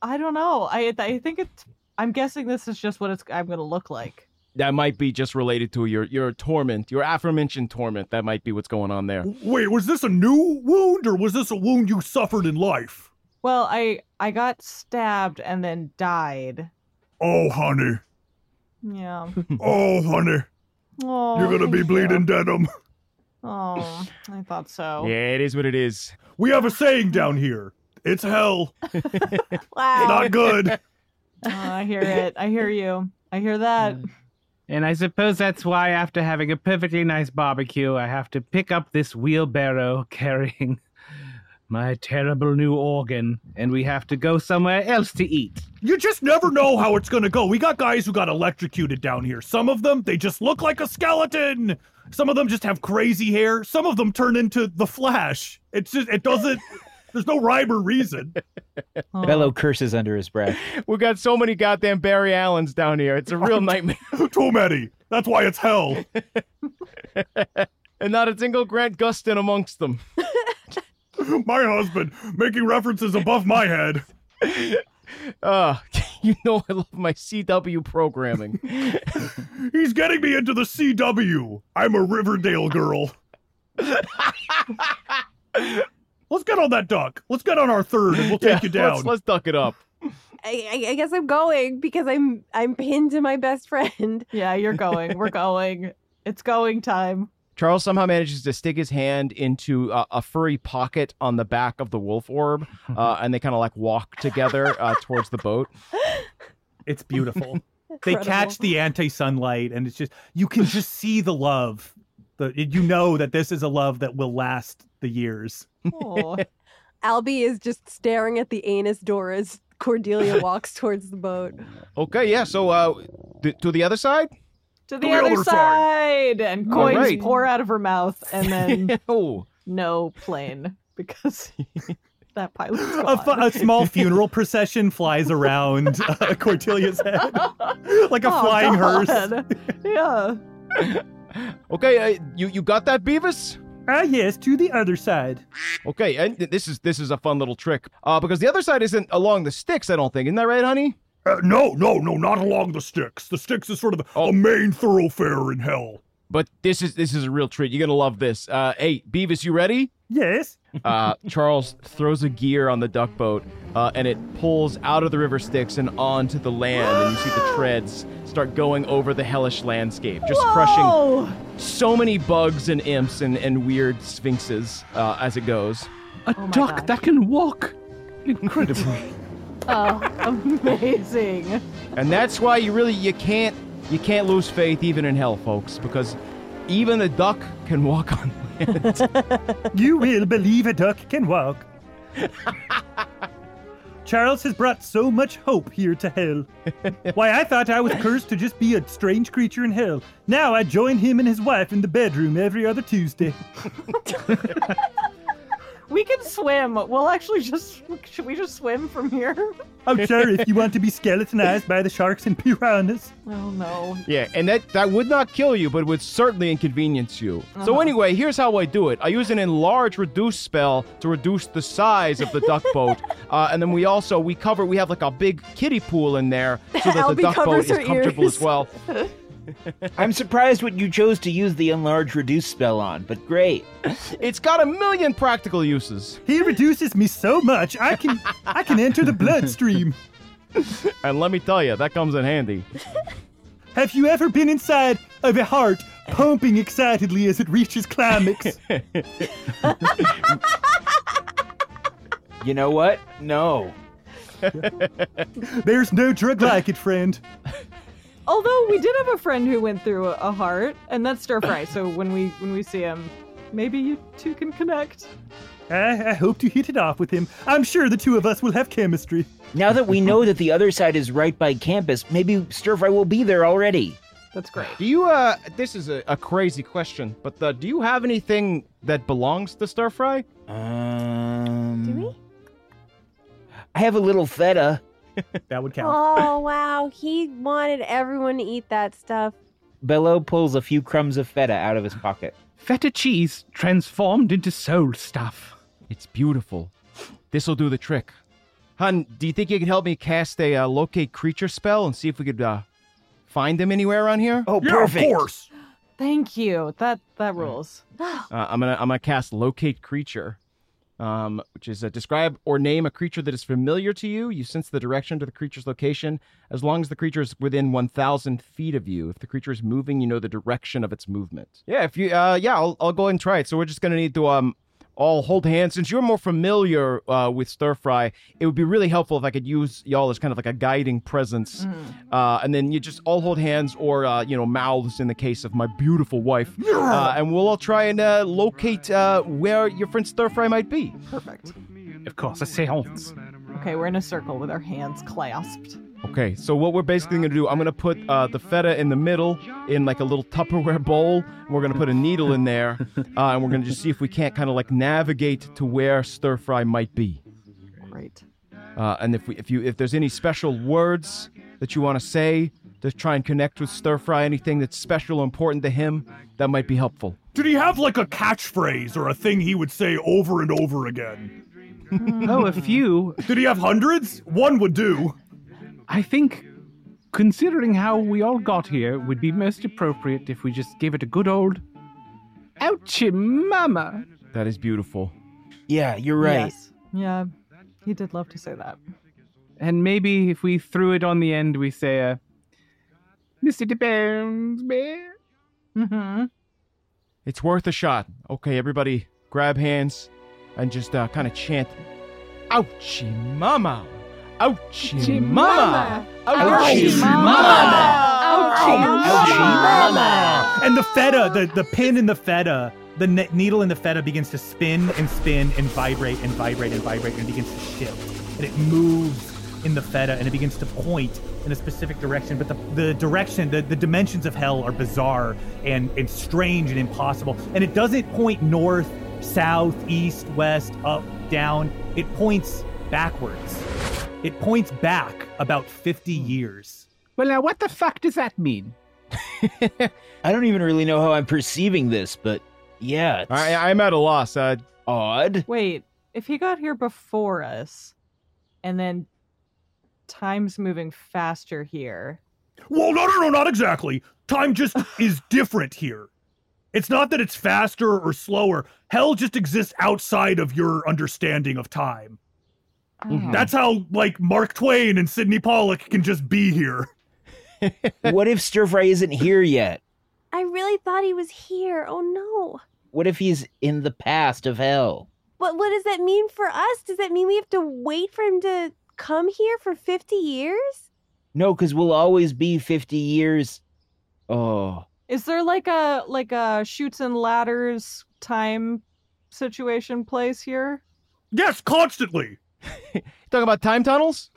I don't know. I I think it's I'm guessing this is just what it's I'm gonna look like. That might be just related to your your torment, your aforementioned torment. That might be what's going on there. Wait, was this a new wound or was this a wound you suffered in life? Well, I I got stabbed and then died. Oh, honey. Yeah. *laughs* Oh, honey. Oh, You're gonna be bleeding you. denim. Oh, I thought so. Yeah, it is what it is. We have a saying down here. It's hell. Wow. Not good. *laughs* Oh, I hear it. I hear you. I hear that. Mm. And I suppose that's why, after having a perfectly nice barbecue, I have to pick up this wheelbarrow carrying my terrible new organ, and we have to go somewhere else to eat. You just never know how it's gonna go. We got guys who got electrocuted down here. Some of them, they just look like a skeleton. Some of them just have crazy hair. Some of them turn into the Flash. It's just, it doesn't, *laughs* there's no rhyme or reason. *laughs* Bello curses under his breath. *laughs* We got so many goddamn Barry Allens down here. It's a real nightmare. Too many. That's why it's hell. and not a single Grant Gustin amongst them. *laughs* my husband making references above my head. Uh, *laughs* *laughs* you know I love my CW programming. He's getting me into the CW. I'm a Riverdale girl. Let's get on that duck. Let's get on our third, and we'll take Yeah, you down. Let's, let's duck it up. I, I, I guess I'm going because I'm I'm pinned to my best friend. Yeah, you're going. We're going. It's going time. Charles somehow manages to stick his hand into uh, a furry pocket on the back of the wolf orb, *laughs* uh, and they kind of like walk together uh, towards the boat. It's beautiful. *laughs* they catch the anti-sunlight, and it's just you can just see the love. The you know that this is a love that will last the years. Oh, *laughs* Albie is just staring at the anus door as Cordelia walks towards the boat. Okay, yeah. So, uh, th- to the other side. To the, the other, other side. And coins right. pour out of her mouth, and then *laughs* oh, no plane because *laughs* that pilot A, fu- a small funeral procession flies around uh, *laughs* Cordelia's head, like a Oh, flying hearse. Yeah. okay. Uh, you you got that, Beavis? Ah, yes, to the other side. Okay, and this is this is a fun little trick. Uh, because the other side isn't along the Styx. I don't think. Isn't that right, honey? Uh, no, no, no, not along the Styx. The Styx is sort of a, a main thoroughfare in hell. But this is this is a real treat. You're gonna love this. Uh, hey, Beavis, you ready? Yes. Uh, *laughs* Charles throws a gear on the duck boat, uh, and it pulls out of the river Styx and onto the land, and you see the *gasps* treads start going over the hellish landscape, just crushing Whoa! so many bugs and imps and, and weird sphinxes uh, as it goes. A Oh duck gosh. that can walk. Incredible. *laughs* Oh, amazing. And that's why you really you can't you can't lose faith even in hell, folks, because even a duck can walk on land. *laughs* You will believe a duck can walk. *laughs* Charles has brought so much hope here to hell. Why, I thought I was cursed to just be a strange creature in hell. Now I join him and his wife in the bedroom every other Tuesday. *laughs* We can swim. We'll actually just. Should we just swim from here? I'm sure if you want to be skeletonized by the sharks and piranhas. *laughs* Oh no. Yeah, and that that would not kill you, but would certainly inconvenience you. So Uh-huh. anyway, here's how I do it. I use an enlarge reduce spell to reduce the size of the duck *laughs* boat, uh, and then we also we cover we have like a big kiddie pool in there so that the duck boat is comfortable ears. as well. *laughs* *laughs* I'm surprised what you chose to use the enlarge reduce spell on, but great. It's got a million practical uses. He reduces me so much I can I can enter the bloodstream. And let me tell you, that comes in handy. Have you ever been inside of a heart pumping excitedly as it reaches climax? You know what? No. There's no drug like it, friend. Although we did have a friend who went through a, a heart, and that's stir fry. so when we when we see him, maybe you two can connect. I, I hope to hit it off with him. I'm sure the two of us will have chemistry. Now that we know that the other side is right by campus, maybe Stir Fry will be there already. That's great. Do you uh this is a, a crazy question, but uh, do you have anything that belongs to stir fry? Um, Do we? I have a little feta. That would count. Oh wow, he wanted everyone to eat that stuff. Bello pulls a few crumbs of feta out of his pocket. Feta cheese transformed into soul stuff. It's beautiful. This'll do the trick. Hun, do you think you could help me cast a uh, locate creature spell and see if we could uh, find them anywhere around here? Oh, Yeah, of course. Thank you. That that rules. *gasps* Uh, I'm gonna I'm gonna cast locate creature, um, which is uh, describe or name a creature that is familiar to you. You sense the direction to the creature's location as long as the creature is within 1,000 feet of you. If the creature is moving, you know the direction of its movement. Yeah, if you uh, yeah, I'll I'll go ahead and try it. So we're just gonna need to um all hold hands. Since you're more familiar uh, with stir fry, it would be really helpful if I could use y'all as kind of like a guiding presence. Uh, and then you just all hold hands or, uh, you know, mouths in the case of my beautiful wife. Uh, and we'll all try and uh, locate uh, where your friend stir fry might be. Perfect. Of course, a seance. Okay, we're in a circle with our hands clasped. Okay, so what we're basically going to do, I'm going to put uh, the feta in the middle in like a little Tupperware bowl. We're going to put a needle in there, *laughs* uh, and we're going to just see if we can't kind of like navigate to where stir fry might be. Great. Uh, and if we, if you, if there's any special words that you want to say to try and connect with stir fry, anything that's special or important to him, that might be helpful. Did he have like a catchphrase or a thing he would say over and over again? oh, a few. Did he have hundreds? One would do. I think, considering how we all got here, it would be most appropriate if we just gave it a good old ouchie mama. That is beautiful. Yeah, you're right. Yes. Yeah, he did love to say that. And maybe if we threw it on the end, we say, uh, Mr. Depends, man. Mm-hmm. It's worth a shot. Okay, everybody, grab hands and just uh, kind of chant, "Ouchie mama, ouchie mama, ouchie mama, Ouchie mama! And the feta, the, the pin in the feta, the ne- needle in the feta begins to spin and spin and vibrate and vibrate and vibrate and it begins to shift. And it moves in the feta and it begins to point in a specific direction. But the, the direction, the, the dimensions of hell are bizarre and, and strange and impossible. And it doesn't point north, south, east, west, up, down. It points backwards. It points back about 50 years. Well, now, what the fuck does that mean? *laughs* I don't even really know how I'm perceiving this, but yeah, it's I, I'm at a loss. Uh, odd. Wait, if he got here before us, and then time's moving faster here. Well, no, no, no, not exactly. Time just *laughs* is different here. It's not that it's faster or slower. Hell just exists outside of your understanding of time. Mhm. That's how, like, Mark Twain and Sydney Pollack can just be here. *laughs* what if Stir Fry isn't here yet? I really thought he was here. Oh no. What if he's in the past of hell? What what does that mean for us? Does that mean we have to wait for him to come here for 50 years? No, because we'll always be 50 years. Oh, Is there like a like a shoots and ladders time situation place here? Yes, constantly. *laughs* talking about time tunnels?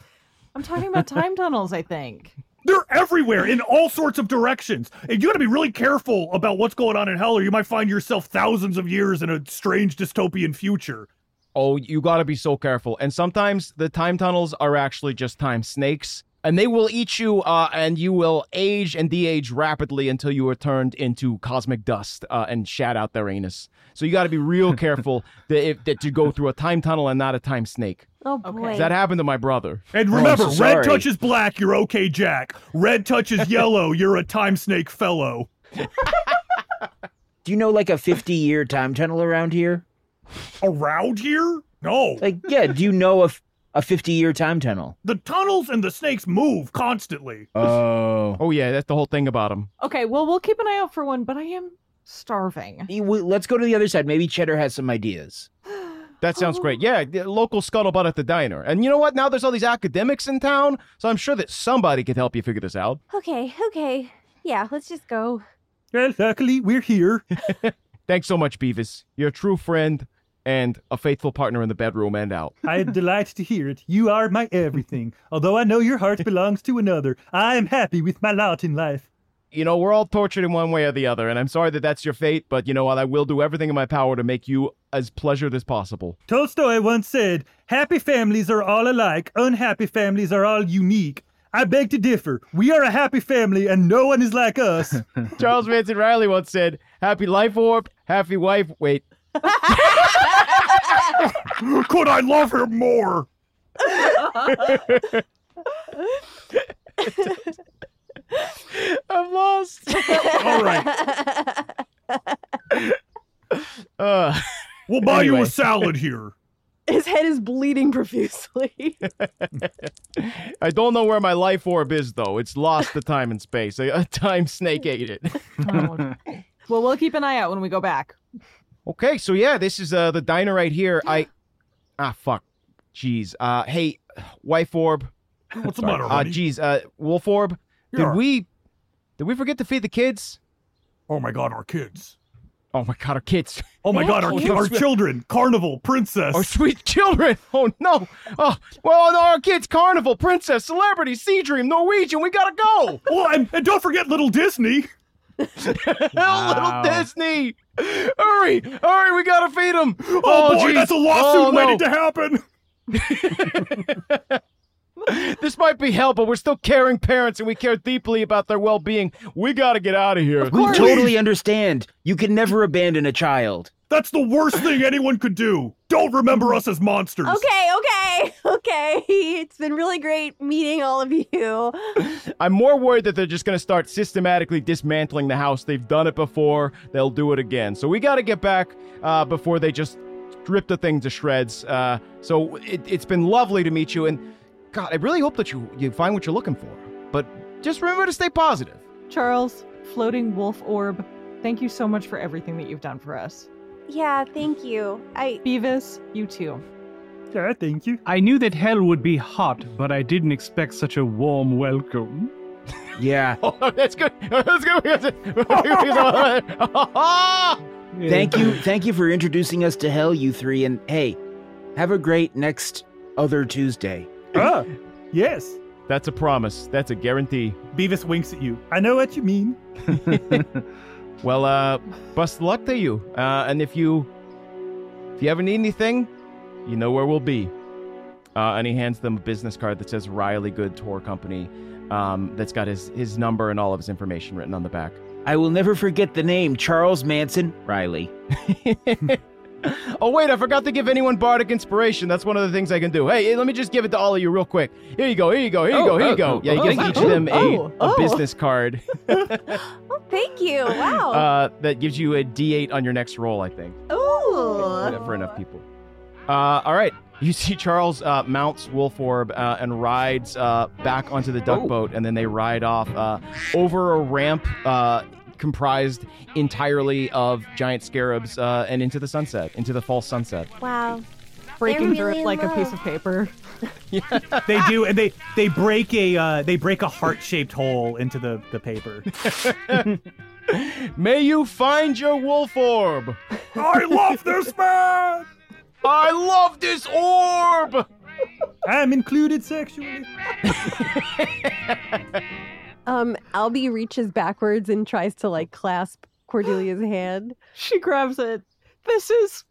I'm talking about time tunnels, I think. *laughs* They're everywhere in all sorts of directions. And you gotta be really careful about what's going on in hell, or you might find yourself thousands of years in a strange dystopian future. Oh, you gotta be so careful. And sometimes the time tunnels are actually just time snakes. And they will eat you, uh, and you will age and de-age rapidly until you are turned into cosmic dust uh, and shat out their anus. So you got to be real *laughs* careful that, if, that you go through a time tunnel and not a time snake. Oh boy. That happened to my brother. And remember, red touches black, you're okay, Jack. Red touches *laughs* yellow, you're a time snake fellow. do you know like a 50 year time tunnel around here? Around here? No. Like, yeah, do you know of a 50 year time tunnel? The tunnels and the snakes move constantly. Oh. Oh, yeah, that's the whole thing about them. Okay, well we'll keep an eye out for one, but I am starving. Let's go to the other side. Maybe Cheddar has some ideas. *sighs* That sounds great. Yeah, the local scuttlebutt at the diner. And you know what? Now there's all these academics in town, so I'm sure that somebody could help you figure this out. Okay, okay. Yeah, let's just go. Well, luckily, we're here. *laughs* Thanks so much, Beavis. You're a true friend and a faithful partner in the bedroom and out. I am delighted to hear it. You are my everything. Although I know your heart belongs to another, I am happy with my lot in life. You know, we're all tortured in one way or the other, and I'm sorry that that's your fate, but you know what? I will do everything in my power to make you as pleasured as possible. Tolstoy once said, Happy families are all alike, unhappy families are all unique. I beg to differ. We are a happy family, and no one is like us. *laughs* Charles Manson Riley once said, Happy life warp, happy wife. Wait. Could I love him more? I'm lost. All right. *laughs* Uh, We'll buy you a salad here. His head is bleeding profusely. *laughs* I don't know where my life orb is, though. It's lost to time and space. A, a time snake ate it. *laughs* Well, we'll keep an eye out when we go back. Okay, so yeah, this is uh the diner right here. I ah fuck, jeez. Uh, hey, wife orb. What's the Sorry. matter, Uh, honey? jeez. Uh, wolf orb. Yeah. Did we did we forget to feed the kids? Oh my god, our kids. Oh my god, our kids. Oh my god, our, ki- our children. Carnival, princess. Our sweet children. *laughs* Oh no. Oh well, no, our kids. Carnival, princess, celebrity, sea dream, Norwegian. We gotta go. Oh, and, and don't forget little Disney. *laughs* Hell little Disney. Hurry, hurry, we gotta feed him! Oh, oh, boy, geez. that's a lawsuit Oh, no. waiting to happen. *laughs* *laughs* This might be hell, but we're still caring parents and we care deeply about their well being. We gotta get out of here. We totally understand. You can never abandon a child. That's the worst *laughs* thing anyone could do. Don't remember us as monsters. okay, okay, *laughs* okay. It's been really great meeting all of you. *laughs* I'm more worried that they're just gonna start systematically dismantling the house. They've done it before, they'll do it again. So we gotta get back uh, before they just rip the thing to shreds. Uh, so it, it's been lovely to meet you, and God, I really hope that you, you find what you're looking for. But just remember to stay positive. Charles, floating wolf orb, thank you so much for everything that you've done for us. Yeah, thank you. I Beavis, you too. Yeah, thank you. I knew that hell would be hot, but I didn't expect such a warm welcome. Yeah. *laughs* Oh, that's good. *laughs* That's good. *laughs* Thank you. Thank you for introducing us to hell, you three. And hey, have a great next other Tuesday. Ah, yes. That's a promise. That's a guarantee. Beavis winks at you. I know what you mean. Well, uh, best luck to you. Uh, and if you if you ever need anything, you know where we'll be. Uh, and he hands them a business card that says Riley Good Tour Company. Um, that's got his his number and all of his information written on the back. I will never forget the name Charles Manson Riley. *laughs* Oh wait, I forgot to give anyone bardic inspiration. That's one of the things I can do. Hey, hey, let me just give it to all of you real quick. Here you go. Here you go. Here you Oh, go. Here you oh, go. oh, yeah, you oh, get thank each you. of them a, Oh, a business card *laughs* *laughs* thank you. Wow. uh, that gives you a D8 on your next roll. I think. Ooh. for enough people. Uh, all right. You see Charles uh, mounts Wolf Orb uh, and rides uh, back onto the duck Oh. boat, and then they ride off uh, over a ramp uh, comprised entirely of giant scarabs uh, and into the sunset, into the false sunset. Wow. Breaking They're through really it like in a piece of paper. *laughs* They do, and they they break a uh, they break a heart shaped hole into the the paper. *laughs* May you find your Wolf Orb. I love this man. I love this orb. I'm included sexually. *laughs* Um, Albie reaches backwards and tries to like clasp Cordelia's hand. She grabs it. This is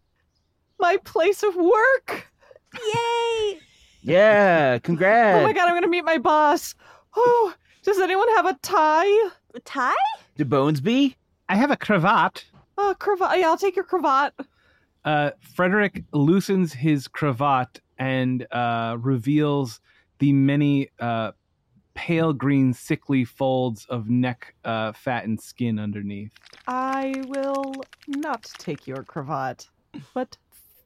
my place of work. Yay! Yeah, congrats. *laughs* Oh my god, I'm gonna meet my boss. Oh, does anyone have a tie? A tie? Do bones be? I have a cravat. Uh, cravat. Yeah, I'll take your cravat. Uh, Frederick loosens his cravat and uh, reveals the many uh, pale green, sickly folds of neck uh, fat and skin underneath. I will not take your cravat, but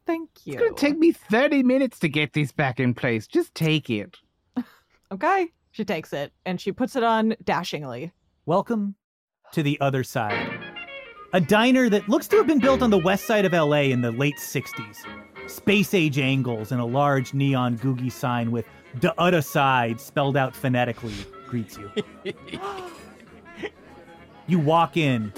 thank you. It's gonna take me 30 minutes to get this back in place. Just take it. *laughs* Okay. She takes it and she puts it on dashingly. Welcome to the other side. A diner that looks to have been built on the west side of LA in the late 60s. Space age angles and a large neon googie sign with the other side spelled out phonetically greets you. *laughs* You walk in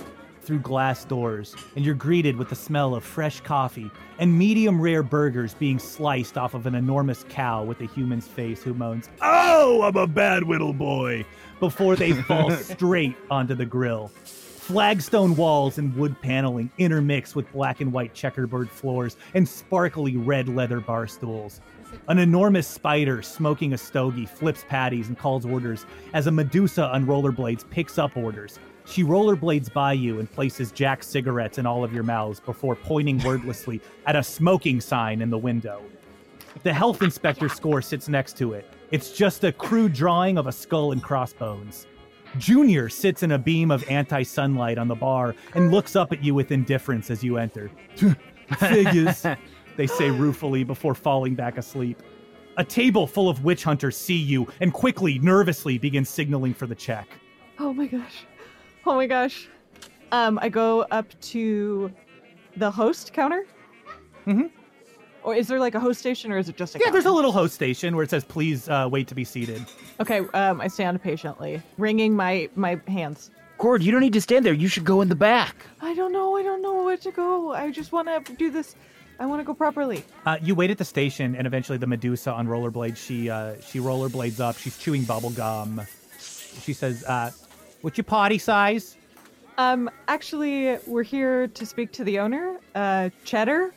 through glass doors and you're greeted with the smell of fresh coffee and medium rare burgers being sliced off of an enormous cow with a human's face who moans, Oh, I'm a bad little boy, before they *laughs* fall straight onto the grill. Flagstone walls and wood paneling intermix with black and white checkerboard floors and sparkly red leather bar stools. An enormous spider smoking a stogie flips patties and calls orders as a Medusa on rollerblades picks up orders. She rollerblades by you and places Jack cigarettes in all of your mouths before pointing wordlessly *laughs* at a smoking sign in the window. The health inspector score sits next to it. It's just a crude drawing of a skull and crossbones. Junior sits in a beam of anti sunlight on the bar and looks up at you with indifference as you enter. *laughs* Figures, *laughs* they say ruefully before falling back asleep. A table full of witch hunters see you and quickly, nervously begin signaling for the check. Oh my gosh. *laughs* Oh my gosh. Um, I go up to the host counter. Mm-hmm. Or is there like a host station, or is it just a? Yeah, there's a little host station where it says, please uh, wait to be seated. Okay, um, I stand patiently, wringing my my hands. Cord, you don't need to stand there. You should go in the back. I don't know. I don't know where to go. I just want to do this. I want to go properly. Uh, you wait at the station, and eventually the Medusa on rollerblades. She uh, she rollerblades up. She's chewing bubble gum. She says, uh, "What's your party size?" Um, actually, we're here to speak to the owner, uh, Cheddar,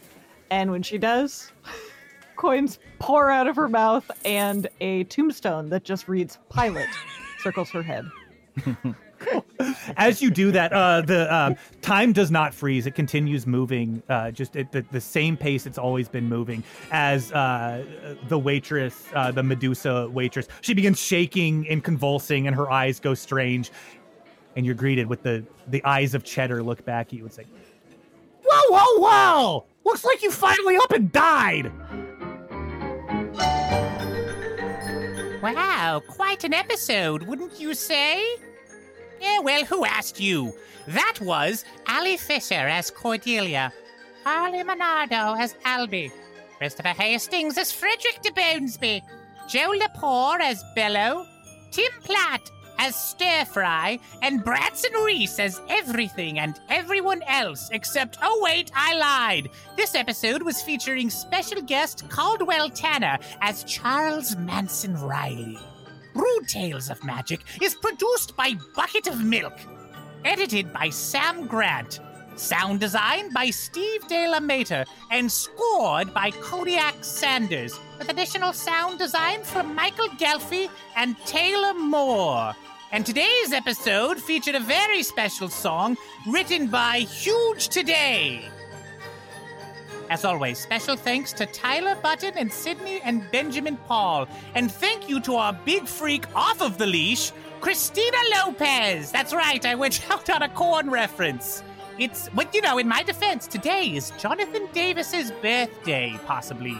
and when she does, *laughs* coins pour out of her mouth, and a tombstone that just reads "Pilot" *laughs* circles her head. As you do that, uh, the um, time does not freeze. It continues moving, uh, just at the, the same pace it's always been moving. As uh, the waitress, uh, the Medusa waitress, she begins shaking and convulsing, and her eyes go strange. And you're greeted with the the eyes of Cheddar look back at you and say, "Whoa, whoa, whoa! Looks like you finally up and died." Wow, quite an episode, wouldn't you say? Yeah, well, who asked you? That was Ali Fisher as Cordelia, Harley Monardo as Albie, Christopher Hastings as Frederick DeBonesby, Joe Lepore as Bello, Tim Platt as Stir Fry, and Branson Reese as everything and everyone else except, oh wait, I lied. This episode was featuring special guest Caldwell Tanner as Charles Manson Riley. Rude Tales of Magic is produced by Bucket of Milk, edited by Sam Grant, sound design by Steve De La Mater, and scored by Kodiak Sanders, with additional sound design from Michaël Ghelfi and Taylor Moore. And today's episode featured a very special song written by Huge Today. As always, special thanks to Tyler Button and Sydney and Benjamin Paul. And thank you to our big freak off of the leash, Kristina Lopez. That's right, I went *laughs* out on a Korn reference. It's, but you know, in my defense, today is Jonathan Davis's birthday, possibly.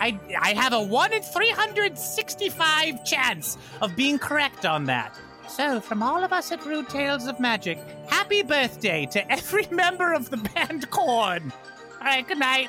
I, I have a 1 in 365 chance of being correct on that. So, from all of us at Rude Tales of Magic, happy birthday to every *laughs* member of the band Korn. All right, good night.